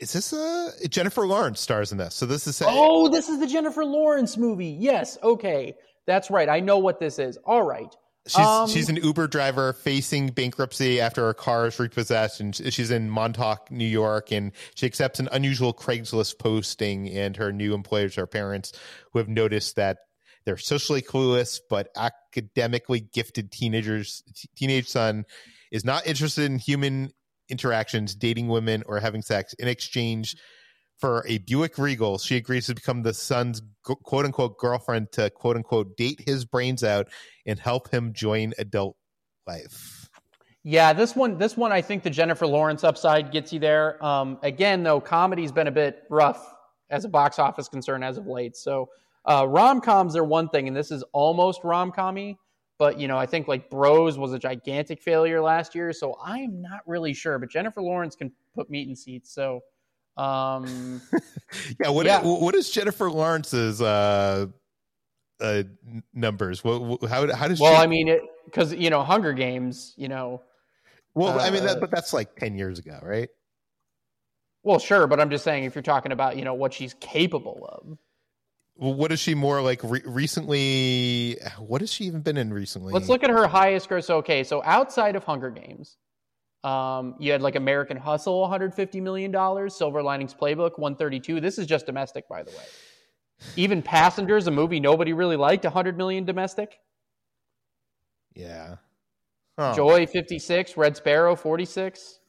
is this uh Jennifer Lawrence stars in this? So this is Oh, this is the Jennifer Lawrence movie. Yes, okay. That's right. I know what this is. All right. She's Um, she's an Uber driver facing bankruptcy after her car is repossessed, and she's in Montauk, New York, and she accepts an unusual Craigslist posting. And her new employers are parents who have noticed that their socially clueless but academically gifted teenagers t- teenage son is not interested in human interactions, dating women, or having sex. In exchange for a Buick Regal, she agrees to become the son's quote unquote girlfriend to quote unquote date his brains out and help him join adult life. Yeah, this one this one I think the Jennifer Lawrence upside gets you there. Um again though, comedy's been a bit rough as a box office concern as of late. So uh rom-coms are one thing and this is almost rom-commy, but you know, I think like Bros was a gigantic failure last year, so I am not really sure, but Jennifer Lawrence can put meat in seats. So um Yeah, what Yeah. what is Jennifer Lawrence's uh, uh, numbers? What, how how does Well, she? I mean, because you know, Hunger Games. You know, well, I mean, that, uh, but that's like ten years ago, right? well, sure, but I'm just saying if you're talking about you know what she's capable of. What is she more like re- recently? What has she even been in recently? Let's look at her highest gross. Okay, so outside of Hunger Games, um, you had like American Hustle, 150 million dollars. Silver Linings Playbook, 132. This is just domestic, by the way. Even Passengers, a movie nobody really liked, 100 million domestic. Yeah. Huh. Joy, 56. Red Sparrow, 46.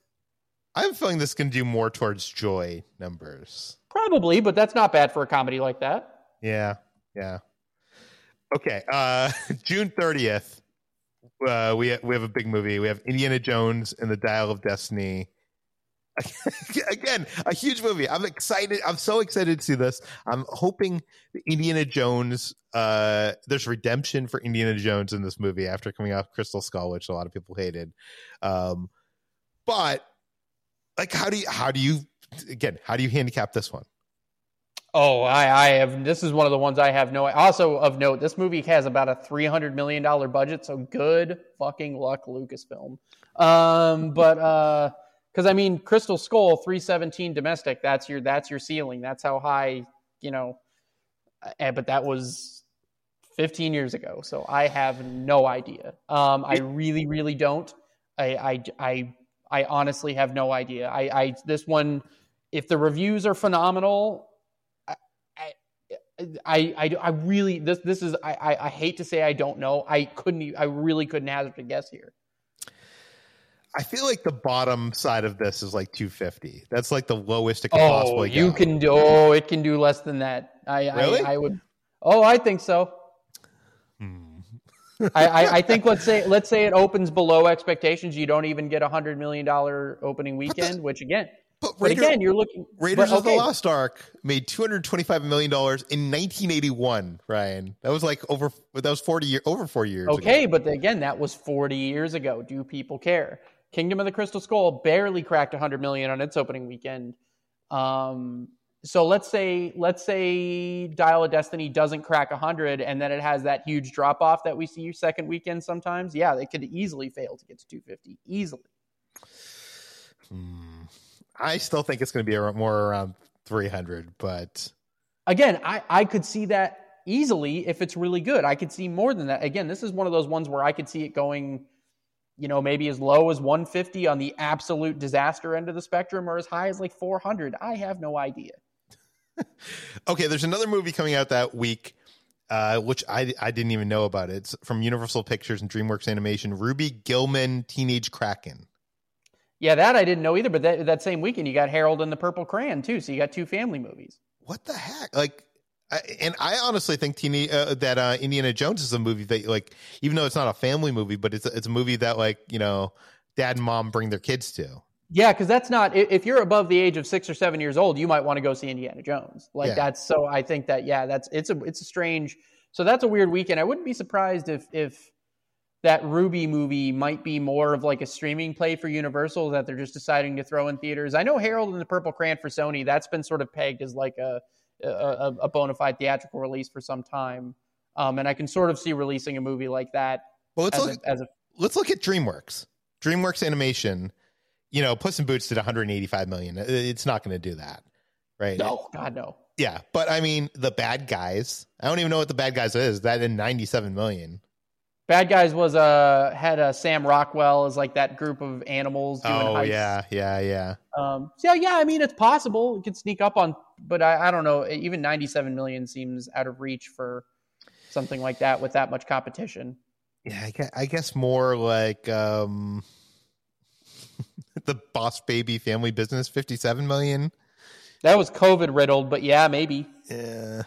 I am feeling this can do more towards joy numbers. Probably, but that's not bad for a comedy like that. Yeah, yeah. Okay, uh, June thirtieth, uh, we we have a big movie. We have Indiana Jones and the Dial of Destiny. Again, a huge movie. I'm excited. I'm so excited to see this. I'm hoping Indiana Jones. Uh, there's redemption for Indiana Jones in this movie after coming off Crystal Skull, which a lot of people hated. Um, but like, how do you? How do you? Again, how do you handicap this one? Oh, I, I have. This is one of the ones I have no. Also of note, this movie has about a three hundred million dollar budget, so good fucking luck, Lucasfilm. Um, but uh, because I mean, Crystal Skull three seventeen domestic. That's your that's your ceiling. That's how high you know. Uh, but that was fifteen years ago, so I have no idea. Um, I really, really don't. I, I, I, I honestly have no idea. I, I this one, if the reviews are phenomenal I, I, I really this this is I, I, I hate to say I don't know. I couldn't I really couldn't hazard a guess here. I feel like the bottom side of this is like 250. That's like the lowest it can oh, possibly you go. can do. Oh, it can do less than that. I Really? I, I would. Oh, I think so. Hmm. I, I, I think let's say let's say it opens below expectations. You don't even get a hundred million dollar opening weekend, which again, But but again, you're looking. Raiders but, of the Lost Ark made 225 million dollars in 1981. Ryan, that was like over. That was 40 year over four years. ago. Okay, but again, that was 40 years ago. Do people care? Kingdom of the Crystal Skull barely cracked 100 million on its opening weekend. Um, so let's say let's say Dial of Destiny doesn't crack 100 and then it has that huge drop off that we see second weekend sometimes. Yeah, they could easily fail to get to 250 easily. Hmm. I still think it's going to be more around 300, but Again, I I could see that easily if it's really good. I could see more than that. Again, this is one of those ones where I could see it going you know, maybe as low as 150 on the absolute disaster end of the spectrum or as high as like 400. I have no idea. okay. There's another movie coming out that week, uh, which I I didn't even know about. It's from Universal Pictures and DreamWorks Animation. Ruby Gillman, Teenage Kraken. Yeah, that I didn't know either. But that, that same weekend, you got Harold and the Purple Crayon too. So you got two family movies. What the heck? Like, I, and I honestly think teeny, uh, that uh, Indiana Jones is a movie that like, even though it's not a family movie, but it's a, it's a movie that like you know, dad and mom bring their kids to. Yeah, because that's not if you're above the age of six or seven years old, you might want to go see Indiana Jones. Like Yeah. that's so. I think that yeah, that's it's a it's a strange. So that's a weird weekend. I wouldn't be surprised if if that Ruby movie might be more of like a streaming play for Universal that they're just deciding to throw in theaters. I know Harold and the Purple Crayon for Sony. That's been sort of pegged as like a a, a bona fide theatrical release for some time. Um, and I can sort of see releasing a movie like that Well, let's as look. a, a let's look at DreamWorks. DreamWorks Animation. You know, Puss in Boots did 185 million. It's not going to do that, right? no, God no. Yeah, but I mean, the bad guys. I don't even know what the bad guys is. That in 97 million. Bad Guys was uh had uh, Sam Rockwell as like that group of animals doing Oh heists. yeah, yeah, yeah. Um, so yeah, I mean it's possible it could sneak up on, but I, I don't know. Even 97 million seems out of reach for something like that with that much competition. Yeah, I guess, I guess more like um the Boss Baby Family Business, 57 million. That was COVID riddled, but yeah, maybe. Yeah.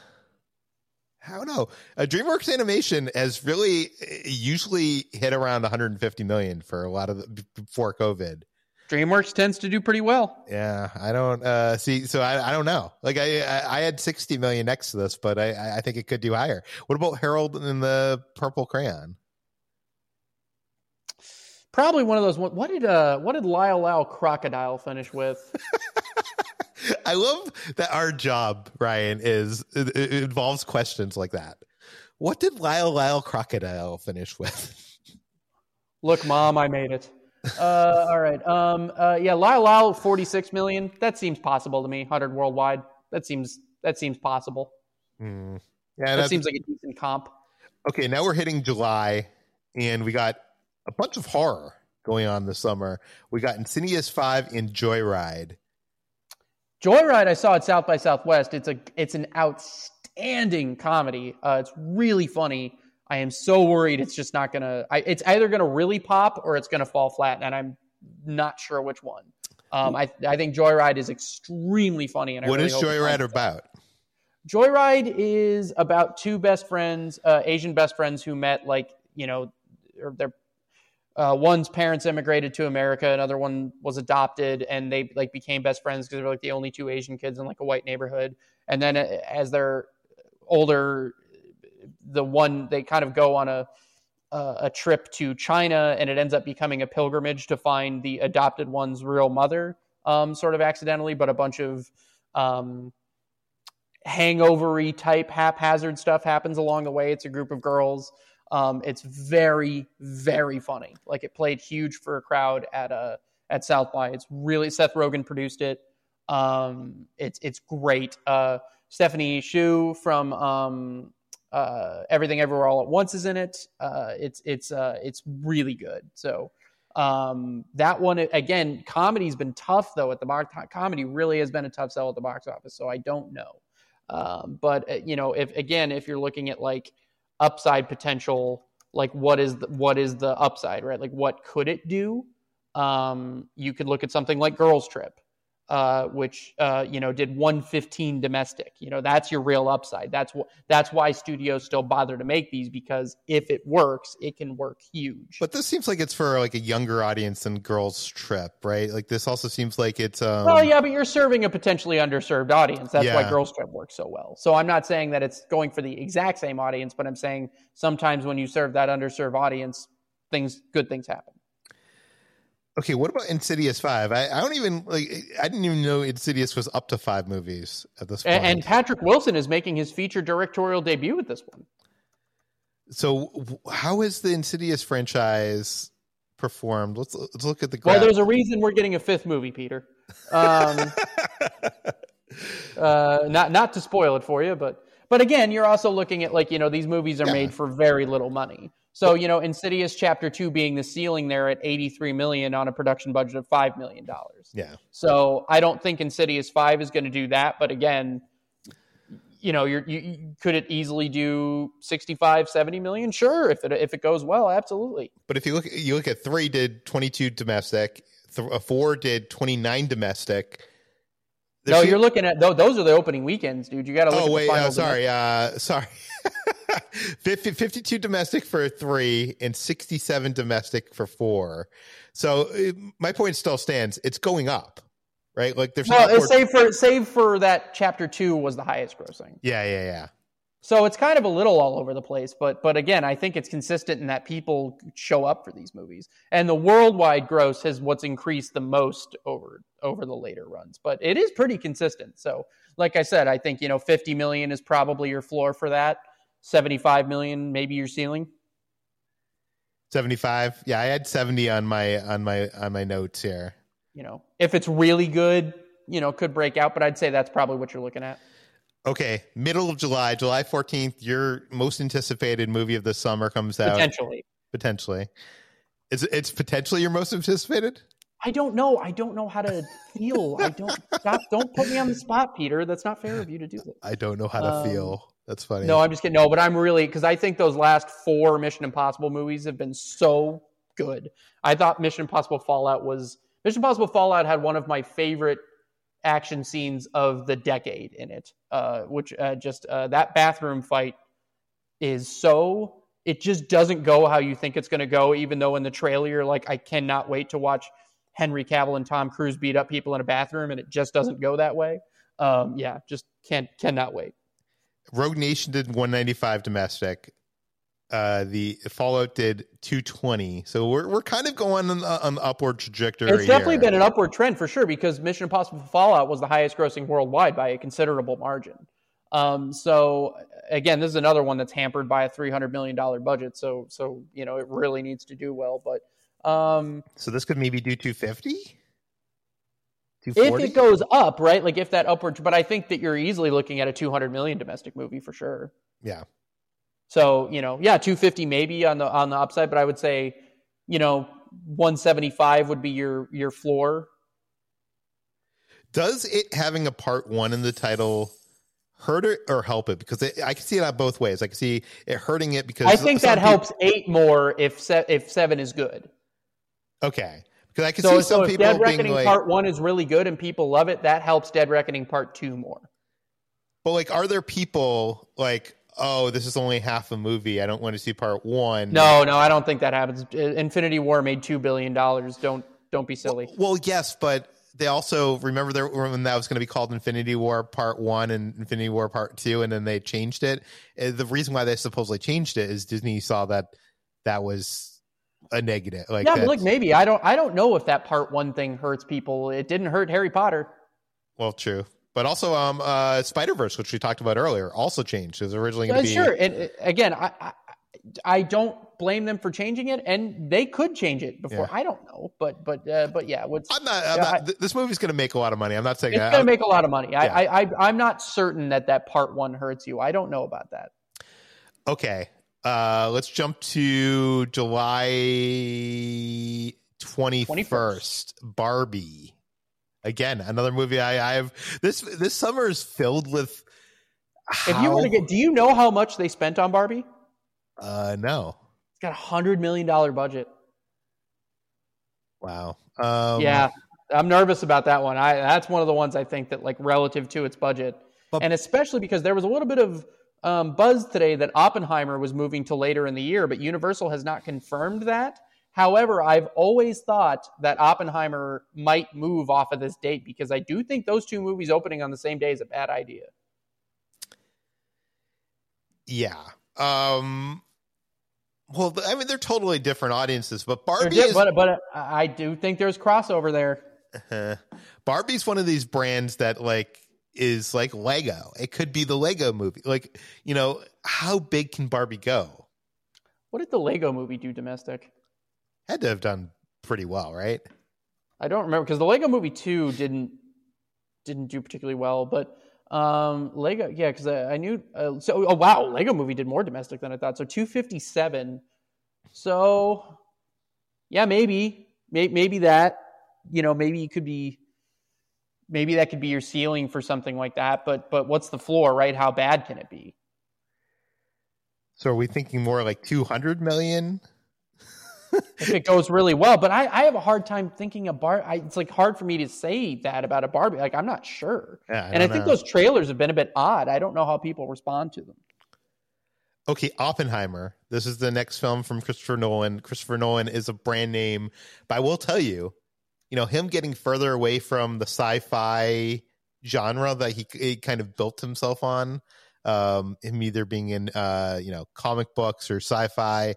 I don't know. Uh, DreamWorks Animation has really uh, usually hit around 150 million for a lot of the, before COVID. DreamWorks tends to do pretty well. Yeah, I don't uh, see. So I, I don't know. Like I, I, I had 60 million next to this, but I, I think it could do higher. What about Harold and the Purple Crayon? Probably one of those. What did uh what did Lyle Lyle Crocodile finish with? I love that our job, Ryan, is it, it involves questions like that. What did Lyle Lyle Crocodile finish with? Look, mom, I made it. Uh, all right. Um. Uh. Yeah. Lyle Lyle, forty-six million. That seems possible to me. Hundred worldwide. That seems. That seems possible. Hmm. Yeah, That seems like a decent comp. okay. Now we're hitting July, and we got a bunch of horror going on this summer. We got Insidious Five and Joyride. Joyride, I saw at South by Southwest. It's a. It's an outstanding comedy. Uh, it's really funny. I am so worried it's just not gonna. I, it's either gonna really pop or it's gonna fall flat, and I'm not sure which one. Um, I I think Joyride is extremely funny, and I What really is Joyride about? Joyride is about two best friends, uh, Asian best friends who met like you know, or they're uh, one's parents immigrated to America, another one was adopted, and they like became best friends because they're like the only two Asian kids in like a white neighborhood. And then uh, as they're older, the one they kind of go on a a trip to China, and it ends up becoming a pilgrimage to find the adopted one's real mother, um, sort of accidentally, but a bunch of um, hangovery type haphazard stuff happens along the way. It's a group of girls um, it's very, very funny. Like it played huge for a crowd at a uh, at South by. It's really Seth Rogen produced it. Um, it's it's great. Uh, Stephanie Hsu from um, uh, Everything Everywhere All at Once is in it. Uh, it's it's uh, it's really good. So um, that one again, comedy's been tough though at the box. Comedy really has been a tough sell at the box office. So I don't know. Um, but uh, you know, if again, if you're looking at like upside potential like what is the, what is the upside right? Like what could it do? Um, you could look at something like girls trip uh, which uh, you know did 115 domestic. You know that's your real upside. That's wh- that's why studios still bother to make these because if it works, it can work huge. But this seems like it's for like a younger audience than Girls Trip, right? Like this also seems like it's. Um... Well, yeah, but you're serving a potentially underserved audience. That's yeah. why Girls Trip works so well. So I'm not saying that it's going for the exact same audience, but I'm saying sometimes when you serve that underserved audience, things good things happen. Okay, what about Insidious Five? I, I don't even like. I didn't even know Insidious was up to five movies at this point. And, Patrick Wilson is making his feature directorial debut with this one. So, how is the Insidious franchise performed? Let's let's look at the. Graph. Well, there's a reason we're getting a fifth movie, Peter. Um, uh, not not to spoil it for you, but but again, you're also looking at like you know these movies are yeah. made for very little money. So, you know, Insidious Chapter 2 being the ceiling there at 83 million on a production budget of 5 million dollars. Yeah. So, I don't think Insidious 5 is going to do that, but again, you know, you're, you, you, could it easily do 65, 70 million? Sure, if it if it goes well, absolutely. But if you look you look at 3 did 22 domestic, th- uh, 4 did 29 domestic. There's no, you're looking at those are the opening weekends, dude. You got to look. At. Oh wait, uh, sorry, uh, sorry. 50, 52 domestic for three and 67 domestic for four. So uh, my point still stands. It's going up, right? Like there's well, save for save for that chapter two was the highest grossing. Yeah, yeah, yeah. So it's kind of a little all over the place, but but again, I think it's consistent in that people show up for these movies, and the worldwide gross has what's increased the most over over the later runs. But it is pretty consistent. So, like I said, I think you know 50 million is probably your floor for that. 75 million, maybe your ceiling. 75. Yeah, I had 70 on my on my on my notes here. You know, if it's really good, you know, could break out, but I'd say that's probably what you're looking at. Okay, middle of July, July 14th, your most anticipated movie of the summer comes out. Potentially. Potentially. Is it's potentially your most anticipated? I don't know. I don't know how to feel. I don't stop. Don't put me on the spot, Peter. That's not fair of you to do that. I don't know how to um, feel. That's funny. No, I'm just kidding. No, but I'm really because I think those last four Mission Impossible movies have been so good. I thought Mission Impossible Fallout was Mission Impossible Fallout had one of my favorite action scenes of the decade in it. Uh, which uh, just uh, that bathroom fight is so it just doesn't go how you think it's going to go. Even though in the trailer you're like, I cannot wait to watch Henry Cavill and Tom Cruise beat up people in a bathroom, and it just doesn't go that way. Um, yeah, just can't cannot wait. Rogue Nation did 195 domestic. Uh, the Fallout did 220. So we're we're kind of going on, on the upward trajectory. It's definitely here. been an upward trend for sure because Mission Impossible Fallout was the highest grossing worldwide by a considerable margin. Um, so again, this is another one that's hampered by a 300 million dollar budget. So so you know it really needs to do well. But um, so this could maybe do 250 if it goes up, right? Like if that upward, but I think that you're easily looking at a 200 million domestic movie for sure. Yeah. So you know, yeah, 250 maybe on the on the upside, but I would say, you know, 175 would be your your floor. Does it having a part one in the title hurt it or help it? Because it, I can see it on both ways. I can see it hurting it because I think that people... helps eight more if se- if seven is good. Okay. Because I can so, see some so people Dead Reckoning like, Part One is really good and people love it. That helps Dead Reckoning Part Two more. But like, are there people like oh, this is only half a movie. I don't want to see part one. No, no, I don't think that happens. Infinity War made two billion dollars. Don't don't be silly. Well, well, yes, but they also remember there when that was going to be called Infinity War Part One and Infinity War Part Two, and then they changed it. Uh, The reason why they supposedly changed it is Disney saw that that was a negative. Like, yeah, look, maybe I don't I don't know if that part one thing hurts people. It didn't hurt Harry Potter. well, true. But also, um, uh, Spider Verse, which we talked about earlier, also changed. It was originally going Uh, to be sure, and uh, again, I, I I don't blame them for changing it, and they could change it before. Yeah. I don't know, but but uh, but yeah, what's I'm not. I'm Yeah, not I- this movie's going to make a lot of money. I'm not saying it's going to make a lot of money. Yeah. I, I I'm not certain that that part one hurts you. I don't know about that. Okay. Uh, let's jump to July 21st. Barbie. Again, another movie I, I have. This this summer is filled with. If you were to get, do you know how much they spent on Barbie? uh, no, It's got a hundred million dollar budget. wow, um, yeah, I'm nervous about that one. I that's one of the ones I think that like relative to its budget, But- and especially because there was a little bit of um, buzz today that Oppenheimer was moving to later in the year, but Universal has not confirmed that. However, I've always thought that Oppenheimer might move off of this date because I do think those two movies opening on the same day is a bad idea. yeah. Um, well, I mean, they're totally different audiences, but Barbie is but but I I do think there's crossover there. Uh, Barbie's one of these brands that like is like Lego. It could be the Lego movie. Like, you know, how big can Barbie go? What did the Lego movie do domestic? Had to have done pretty well, right? I don't remember because the Lego Movie Two didn't didn't do particularly well, but um, Lego, yeah, because I, I knew. Uh, so, oh wow, Lego Movie did more domestic than I thought. So two fifty seven. So, yeah, maybe, maybe, maybe that. You know, maybe it could be. Maybe that could be your ceiling for something like that. But but what's the floor, right? How bad can it be? So are we thinking more like 200 million? if it goes really well. But I, I have a hard time thinking a bar. I, it's like hard for me to say that about a Barbie. Like I'm not sure. Yeah, and I think know. those trailers have been a bit odd. I don't know how people respond to them. Okay, Oppenheimer. This is the next film from Christopher Nolan. Christopher Nolan is a brand name, but I will tell you, you know, him getting further away from the sci-fi genre that he, he kind of built himself on, um, him either being in, uh, you know, comic books or sci-fi.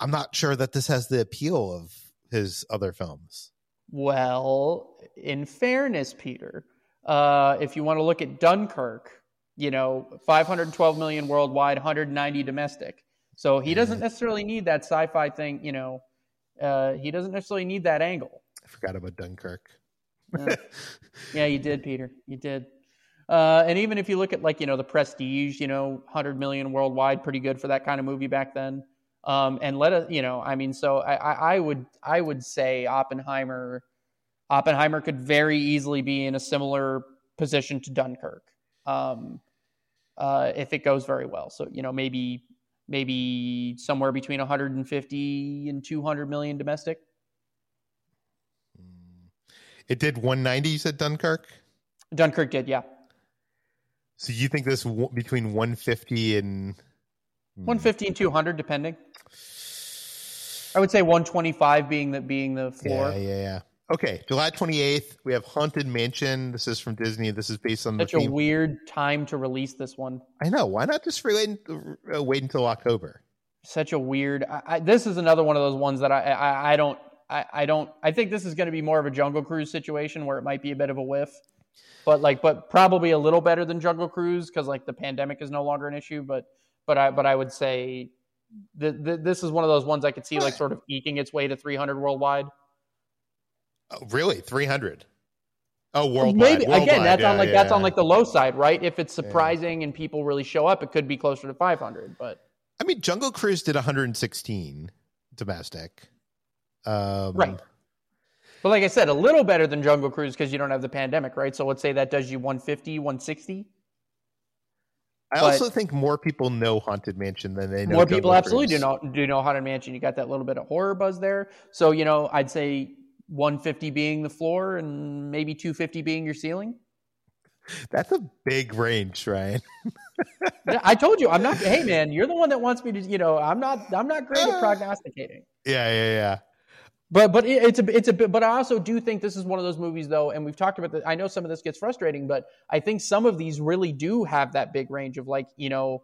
I'm not sure that this has the appeal of his other films. Well, in fairness, Peter, uh, if you want to look at Dunkirk, you know, 512 million worldwide, 190 domestic. So he doesn't necessarily need that sci-fi thing. You know, uh, he doesn't necessarily need that angle. I forgot about Dunkirk. Yeah. Yeah, you did, Peter. You did. Uh, and even if you look at like you know the Prestige, you know, hundred million worldwide, pretty good for that kind of movie back then. Um, and let us, you know, I mean, so I, I, I would, I would say Oppenheimer, Oppenheimer could very easily be in a similar position to Dunkirk, um, uh, if it goes very well. So you know, maybe, maybe somewhere between 150 and 200 million domestic. It did 190. You said Dunkirk. Dunkirk did, yeah. So you think this w- between 150 and 150 and 200 depending i would say 125 being the being the floor Yeah, yeah, yeah. Okay, July 28th, we have Haunted Mansion. This is from Disney. This is based on the such a theme. weird time to release this one I know. Why not just relate, uh, wait until October? such a weird I, I, this is another one of those ones that i i, I don't I, I don't i think this is going to be more of a jungle cruise situation where it might be a bit of a whiff but like but probably a little better than jungle cruise because like the pandemic is no longer an issue but but i but i would say th- th- this is one of those ones i could see like sort of eking its way to 300 worldwide Oh, really? 300? Oh, worldwide. Maybe again, that's yeah, on like yeah, that's on like the low side, right? If it's surprising and people really show up, it could be closer to 500. But I mean, Jungle Cruise did 116 domestic. Um, Right. but like I said, a little better than Jungle Cruise because you don't have the pandemic, right? So let's say that does you 150, 160. I But- also think more people know Haunted Mansion than they know. More people Jungle absolutely Cruise. do know do know Haunted Mansion. You got that little bit of horror buzz there. So you know, I'd say 150 being the floor and maybe 250 being your ceiling. That's a big range, Ryan. I told you I'm not. Hey man, you're the one that wants me to. You know, I'm not. I'm not great at prognosticating. Yeah, yeah, yeah. But but it, it's a it's a bit. But I also do think this is one of those movies though, and we've talked about that. I know some of this gets frustrating, but I think some of these really do have that big range of like you know,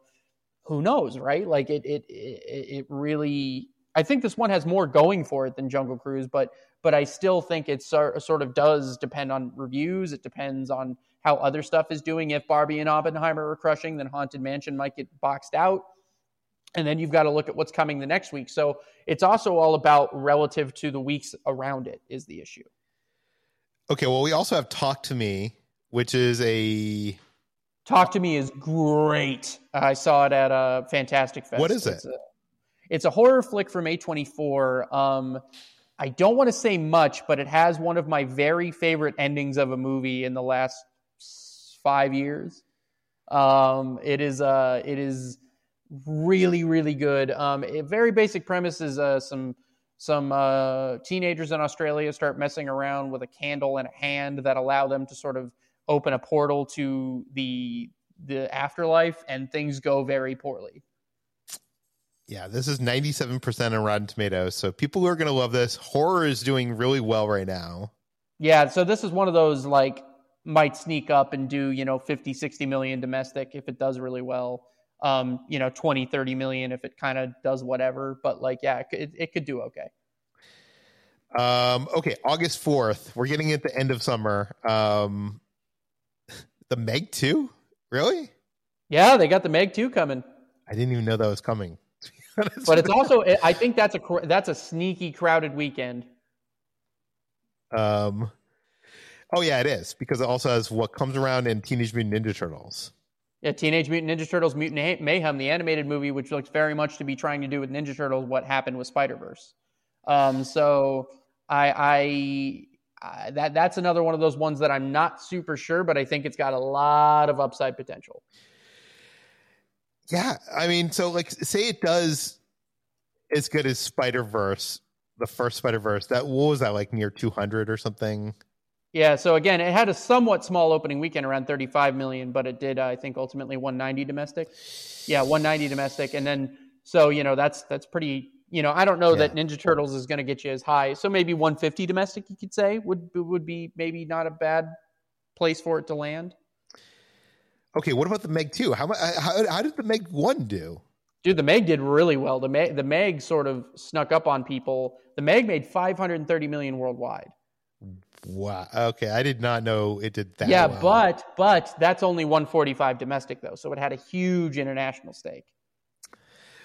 who knows, right? Like it it it, it really. I think this one has more going for it than Jungle Cruise, but but I still think it sort of does depend on reviews. It depends on how other stuff is doing. If Barbie and Oppenheimer are crushing, then Haunted Mansion might get boxed out. And then you've got to look at what's coming the next week. So it's also all about relative to the weeks around it is the issue. Okay, well, we also have Talk to Me, which is a Talk to Me is great. I saw it at a Fantastic Fest. What is it's it? A, it's a horror flick from A24. Um, I don't want to say much, but it has one of my very favorite endings of a movie in the last five years. Um, it is uh, it is really really good. Um, a very basic premise is uh, some some uh, teenagers in Australia start messing around with a candle and a hand that allow them to sort of open a portal to the the afterlife, and things go very poorly. Yeah, this is 97% on Rotten Tomatoes. So people who are going to love this. Horror is doing really well right now. Yeah, so this is one of those like might sneak up and do, you know, 50, 60 million domestic if it does really well. Um, you know, 20, 30 million if it kind of does whatever, but like yeah, it, it, could do okay. Um, okay, August 4th. We're getting at the end of summer. Um The Meg 2? Really? Yeah, they got the Meg 2 coming. I didn't even know that was coming but it's also I think that's a that's a sneaky crowded weekend. Um, oh yeah, it is because it also has what comes around in Teenage Mutant Ninja Turtles. Yeah, Teenage Mutant Ninja Turtles: Mutant Mayhem, the animated movie, which looks very much to be trying to do with Ninja Turtles what happened with Spider Verse. Um, so I, I, I that that's another one of those ones that I'm not super sure, but I think it's got a lot of upside potential. Yeah, I mean, so like, say it does as good as Spider Verse, the first Spider Verse. That what was that like near two hundred or something? Yeah. So again, it had a somewhat small opening weekend, around thirty five million, but it did, uh, I think, ultimately one ninety domestic. Yeah, one ninety domestic, and then so you know that's that's pretty. You know, I don't know yeah. that Ninja Turtles is going to get you as high. So maybe one fifty domestic, you could say, would would be maybe not a bad place for it to land. Okay, what about the Meg two? How how how did the Meg one do? Dude, the Meg did really well. The Meg, the Meg sort of snuck up on people. The Meg made 530 million worldwide. Wow. Okay, I did not know it did that. Yeah, well. but but that's only 145 domestic though, so it had a huge international stake.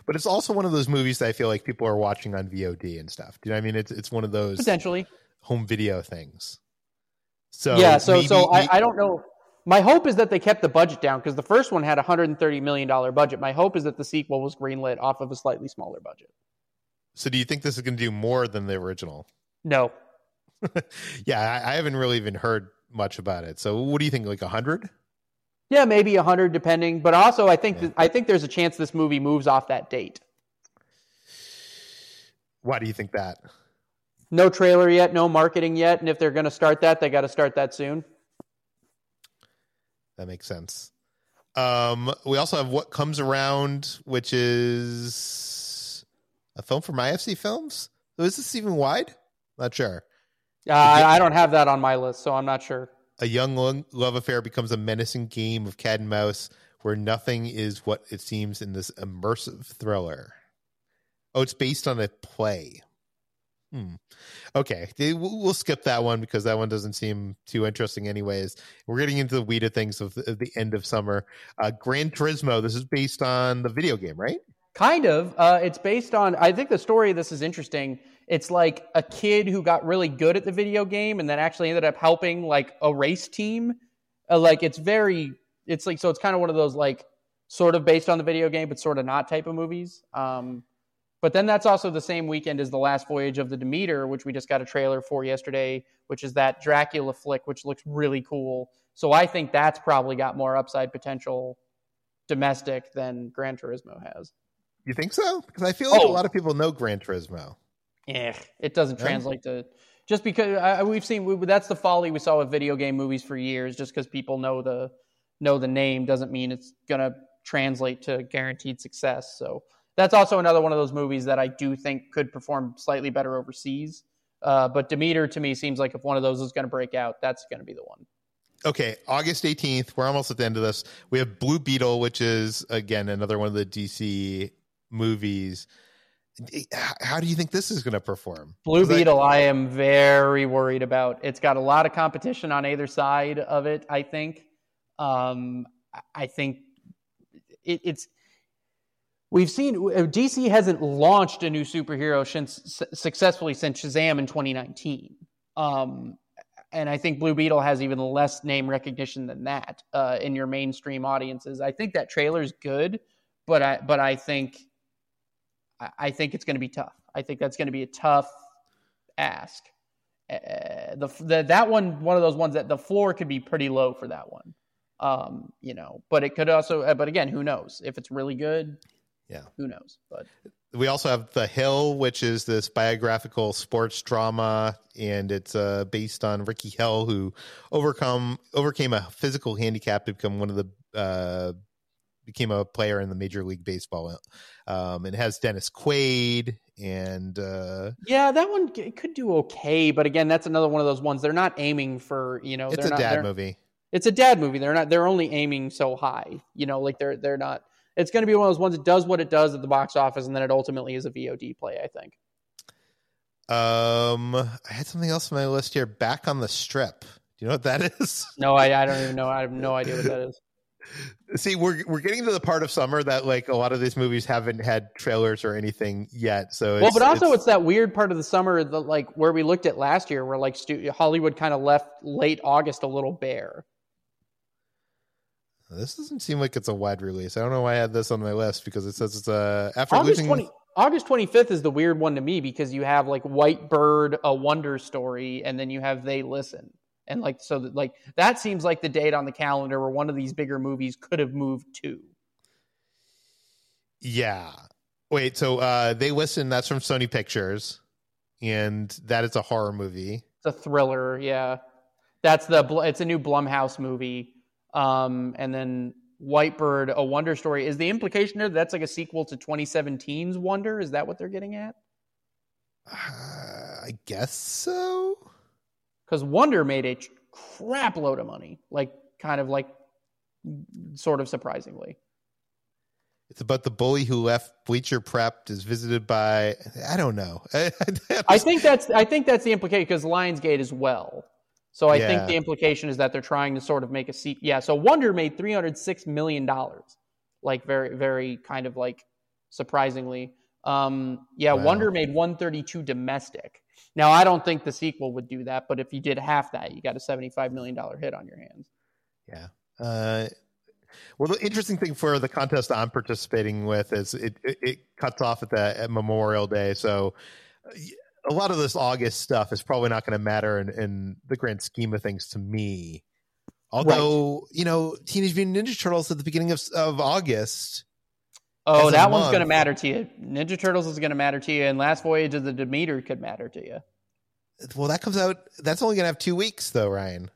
But it's also one of those movies that I feel like people are watching on VOD and stuff. Do you know what I mean? It's it's one of those potentially home video things. So yeah, so maybe, so I, I don't know. My hope is that they kept the budget down because the first one had a $130 million budget. My hope is that the sequel was greenlit off of a slightly smaller budget. So do you think this is going to do more than the original? No. yeah, I, I, haven't really even heard much about it. So what do you think, like a 100? Yeah, maybe a 100 depending. But also I think, yeah. I think there's a chance this movie moves off that date. Why do you think that? No trailer yet, no marketing yet. And if they're going to start that, they got to start that soon. That makes sense. Um, we also have What Comes Around, which is a film from IFC Films. So is this even wide? Not sure. Uh, I don't have that on my list, so I'm not sure. A young love affair becomes a menacing game of cat and mouse where nothing is what it seems in this immersive thriller. Oh, it's based on a play. Hmm. Okay, we'll skip that one because that one doesn't seem too interesting, anyways. We're getting into the weed of things of the, end of summer. Uh, Gran Turismo. This is based on the video game, right? Kind of. Uh, it's based on. I think the story of this is interesting. It's like a kid who got really good at the video game and then actually ended up helping like a race team. Uh, like it's very. It's like so. It's kind of one of those like sort of based on the video game, but sort of not type of movies. Um, but then that's also the same weekend as the last voyage of the Demeter, which we just got a trailer for yesterday, which is that Dracula flick, which looks really cool. So I think that's probably got more upside potential domestic than Gran Turismo has. You think so? Because I feel like oh. a lot of people know Gran Turismo. Yeah, it doesn't translate to just because I, we've seen we, that's the folly we saw with video game movies for years. Just because people know the know the name doesn't mean it's gonna translate to guaranteed success. So that's also another one of those movies that I do think could perform slightly better overseas. Uh, but Demeter to me seems like if one of those is going to break out, that's going to be the one. Okay, August 18th. We're almost at the end of this. We have Blue Beetle, which is again another one of the DC movies. How do you think this is going to perform? Blue Beetle, I, I am very worried about. It's got a lot of competition on either side of it. I think. Um, I think it, it's we've seen DC hasn't launched a new superhero since, successfully since Shazam in 2019. Um, and I think Blue Beetle has even less name recognition than that uh, in your mainstream audiences. I think that trailer's good, but I but I think I think it's going to be tough. I think that's going to be a tough ask. Uh, the, the that one one of those ones that the floor could be pretty low for that one. Um, you know, but it could also, uh, but again, who knows if it's really good? Yeah, who knows? But we also have The Hill, which is this biographical sports drama, and it's uh, based on Rickey Hill, who overcome overcame a physical handicap to become one of the uh, became a player in the Major League Baseball. Um, it has Dennis Quaid and uh, yeah, that one could do okay, but again, that's another one of those ones they're not aiming for. You know, it's a not, dad movie it's a dad movie. They're not. They're only aiming so high. You know, like they're they're not. It's going to be one of those ones that does what it does at the box office, and then it ultimately is a VOD play. I think. Um, I had something else on my list here. Back on the strip. Do you know what that is? No, I, I don't even know. I have no idea what that is. See, we're we're getting to the part of summer that like a lot of these movies haven't had trailers or anything yet. So well, but also it's, it's, that weird part of the summer that like where we looked at last year, where like stu- Hollywood kind of left late August a little bare. This doesn't seem like it's a wide release. I don't know why I had this on my list because it says it's a uh, after August losing. 20, August 25th is the weird one to me because you have like White Bird, a Wonder Story, and then you have They Listen. And like so that like that seems like the date on the calendar where one of these bigger movies could have moved to. Yeah. Wait, so uh They Listen, that's from Sony Pictures. And that is a horror movie. It's a thriller, yeah. That's the it's a new Blumhouse movie um, and then White Bird, a Wonder Story. Is the implication there that's like a sequel to 2017's Wonder? Is that what they're getting at? Uh, I guess so. Because Wonder made a crap load of money, like kind of like sort of surprisingly. It's about the bully who left Beecher Prepped is visited by I don't know. I think that's I think that's the implication because Lionsgate as well. So I yeah. think the implication is that they're trying to sort of make a seat. Yeah. So Wonder made three hundred six million dollars, like very very kind of like surprisingly. Um, yeah, wow. Wonder made one thirty two domestic. Now I don't think the sequel would do that, but if you did half that, you got a seventy five million dollar hit on your hands. Yeah. Uh, well, the interesting thing for the contest I'm participating with is it it, it cuts off at the at Memorial Day, so a lot of this August stuff is probably not going to matter in, in, the grand scheme of things to me. Although, right. you know, Teenage Mutant Ninja Turtles at the beginning of, of August. Oh, that one's going to matter to you. Ninja Turtles is going to matter to you, and Last Voyage of the Demeter could matter to you. Well, that comes out. That's only going to have two weeks, though, Ryan.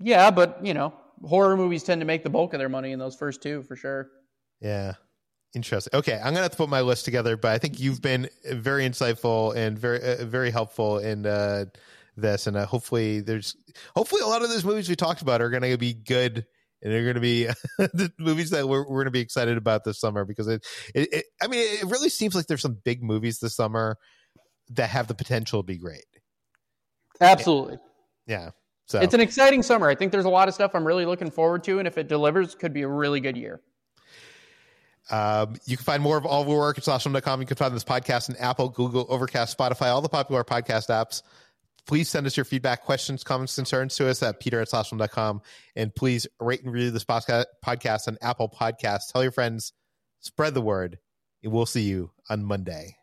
Yeah, but you know, horror movies tend to make the bulk of their money in those first two, for sure. Yeah. Interesting. Okay, I'm gonna have to put my list together, but I think you've been very insightful and very uh, very helpful in uh, this, and uh, hopefully there's hopefully a lot of those movies we talked about are gonna be good and they're going to be the movies that we're, we're going to be excited about this summer because it, it, it, I mean, it really seems like there's some big movies this summer that have the potential to be great. Absolutely. Yeah. So it's an exciting summer. I think there's a lot of stuff I'm really looking forward to, and if it delivers, could be a really good year. Um, you can find more of all of our work at slashfilm.com. You can find this podcast in Apple, Google, Overcast, Spotify, all the popular podcast apps. Please send us your feedback, questions, comments, concerns to us at peter at slashfilm.com. And please rate and review this podcast on Apple Podcasts. Tell your friends, spread the word, and we'll see you on Monday.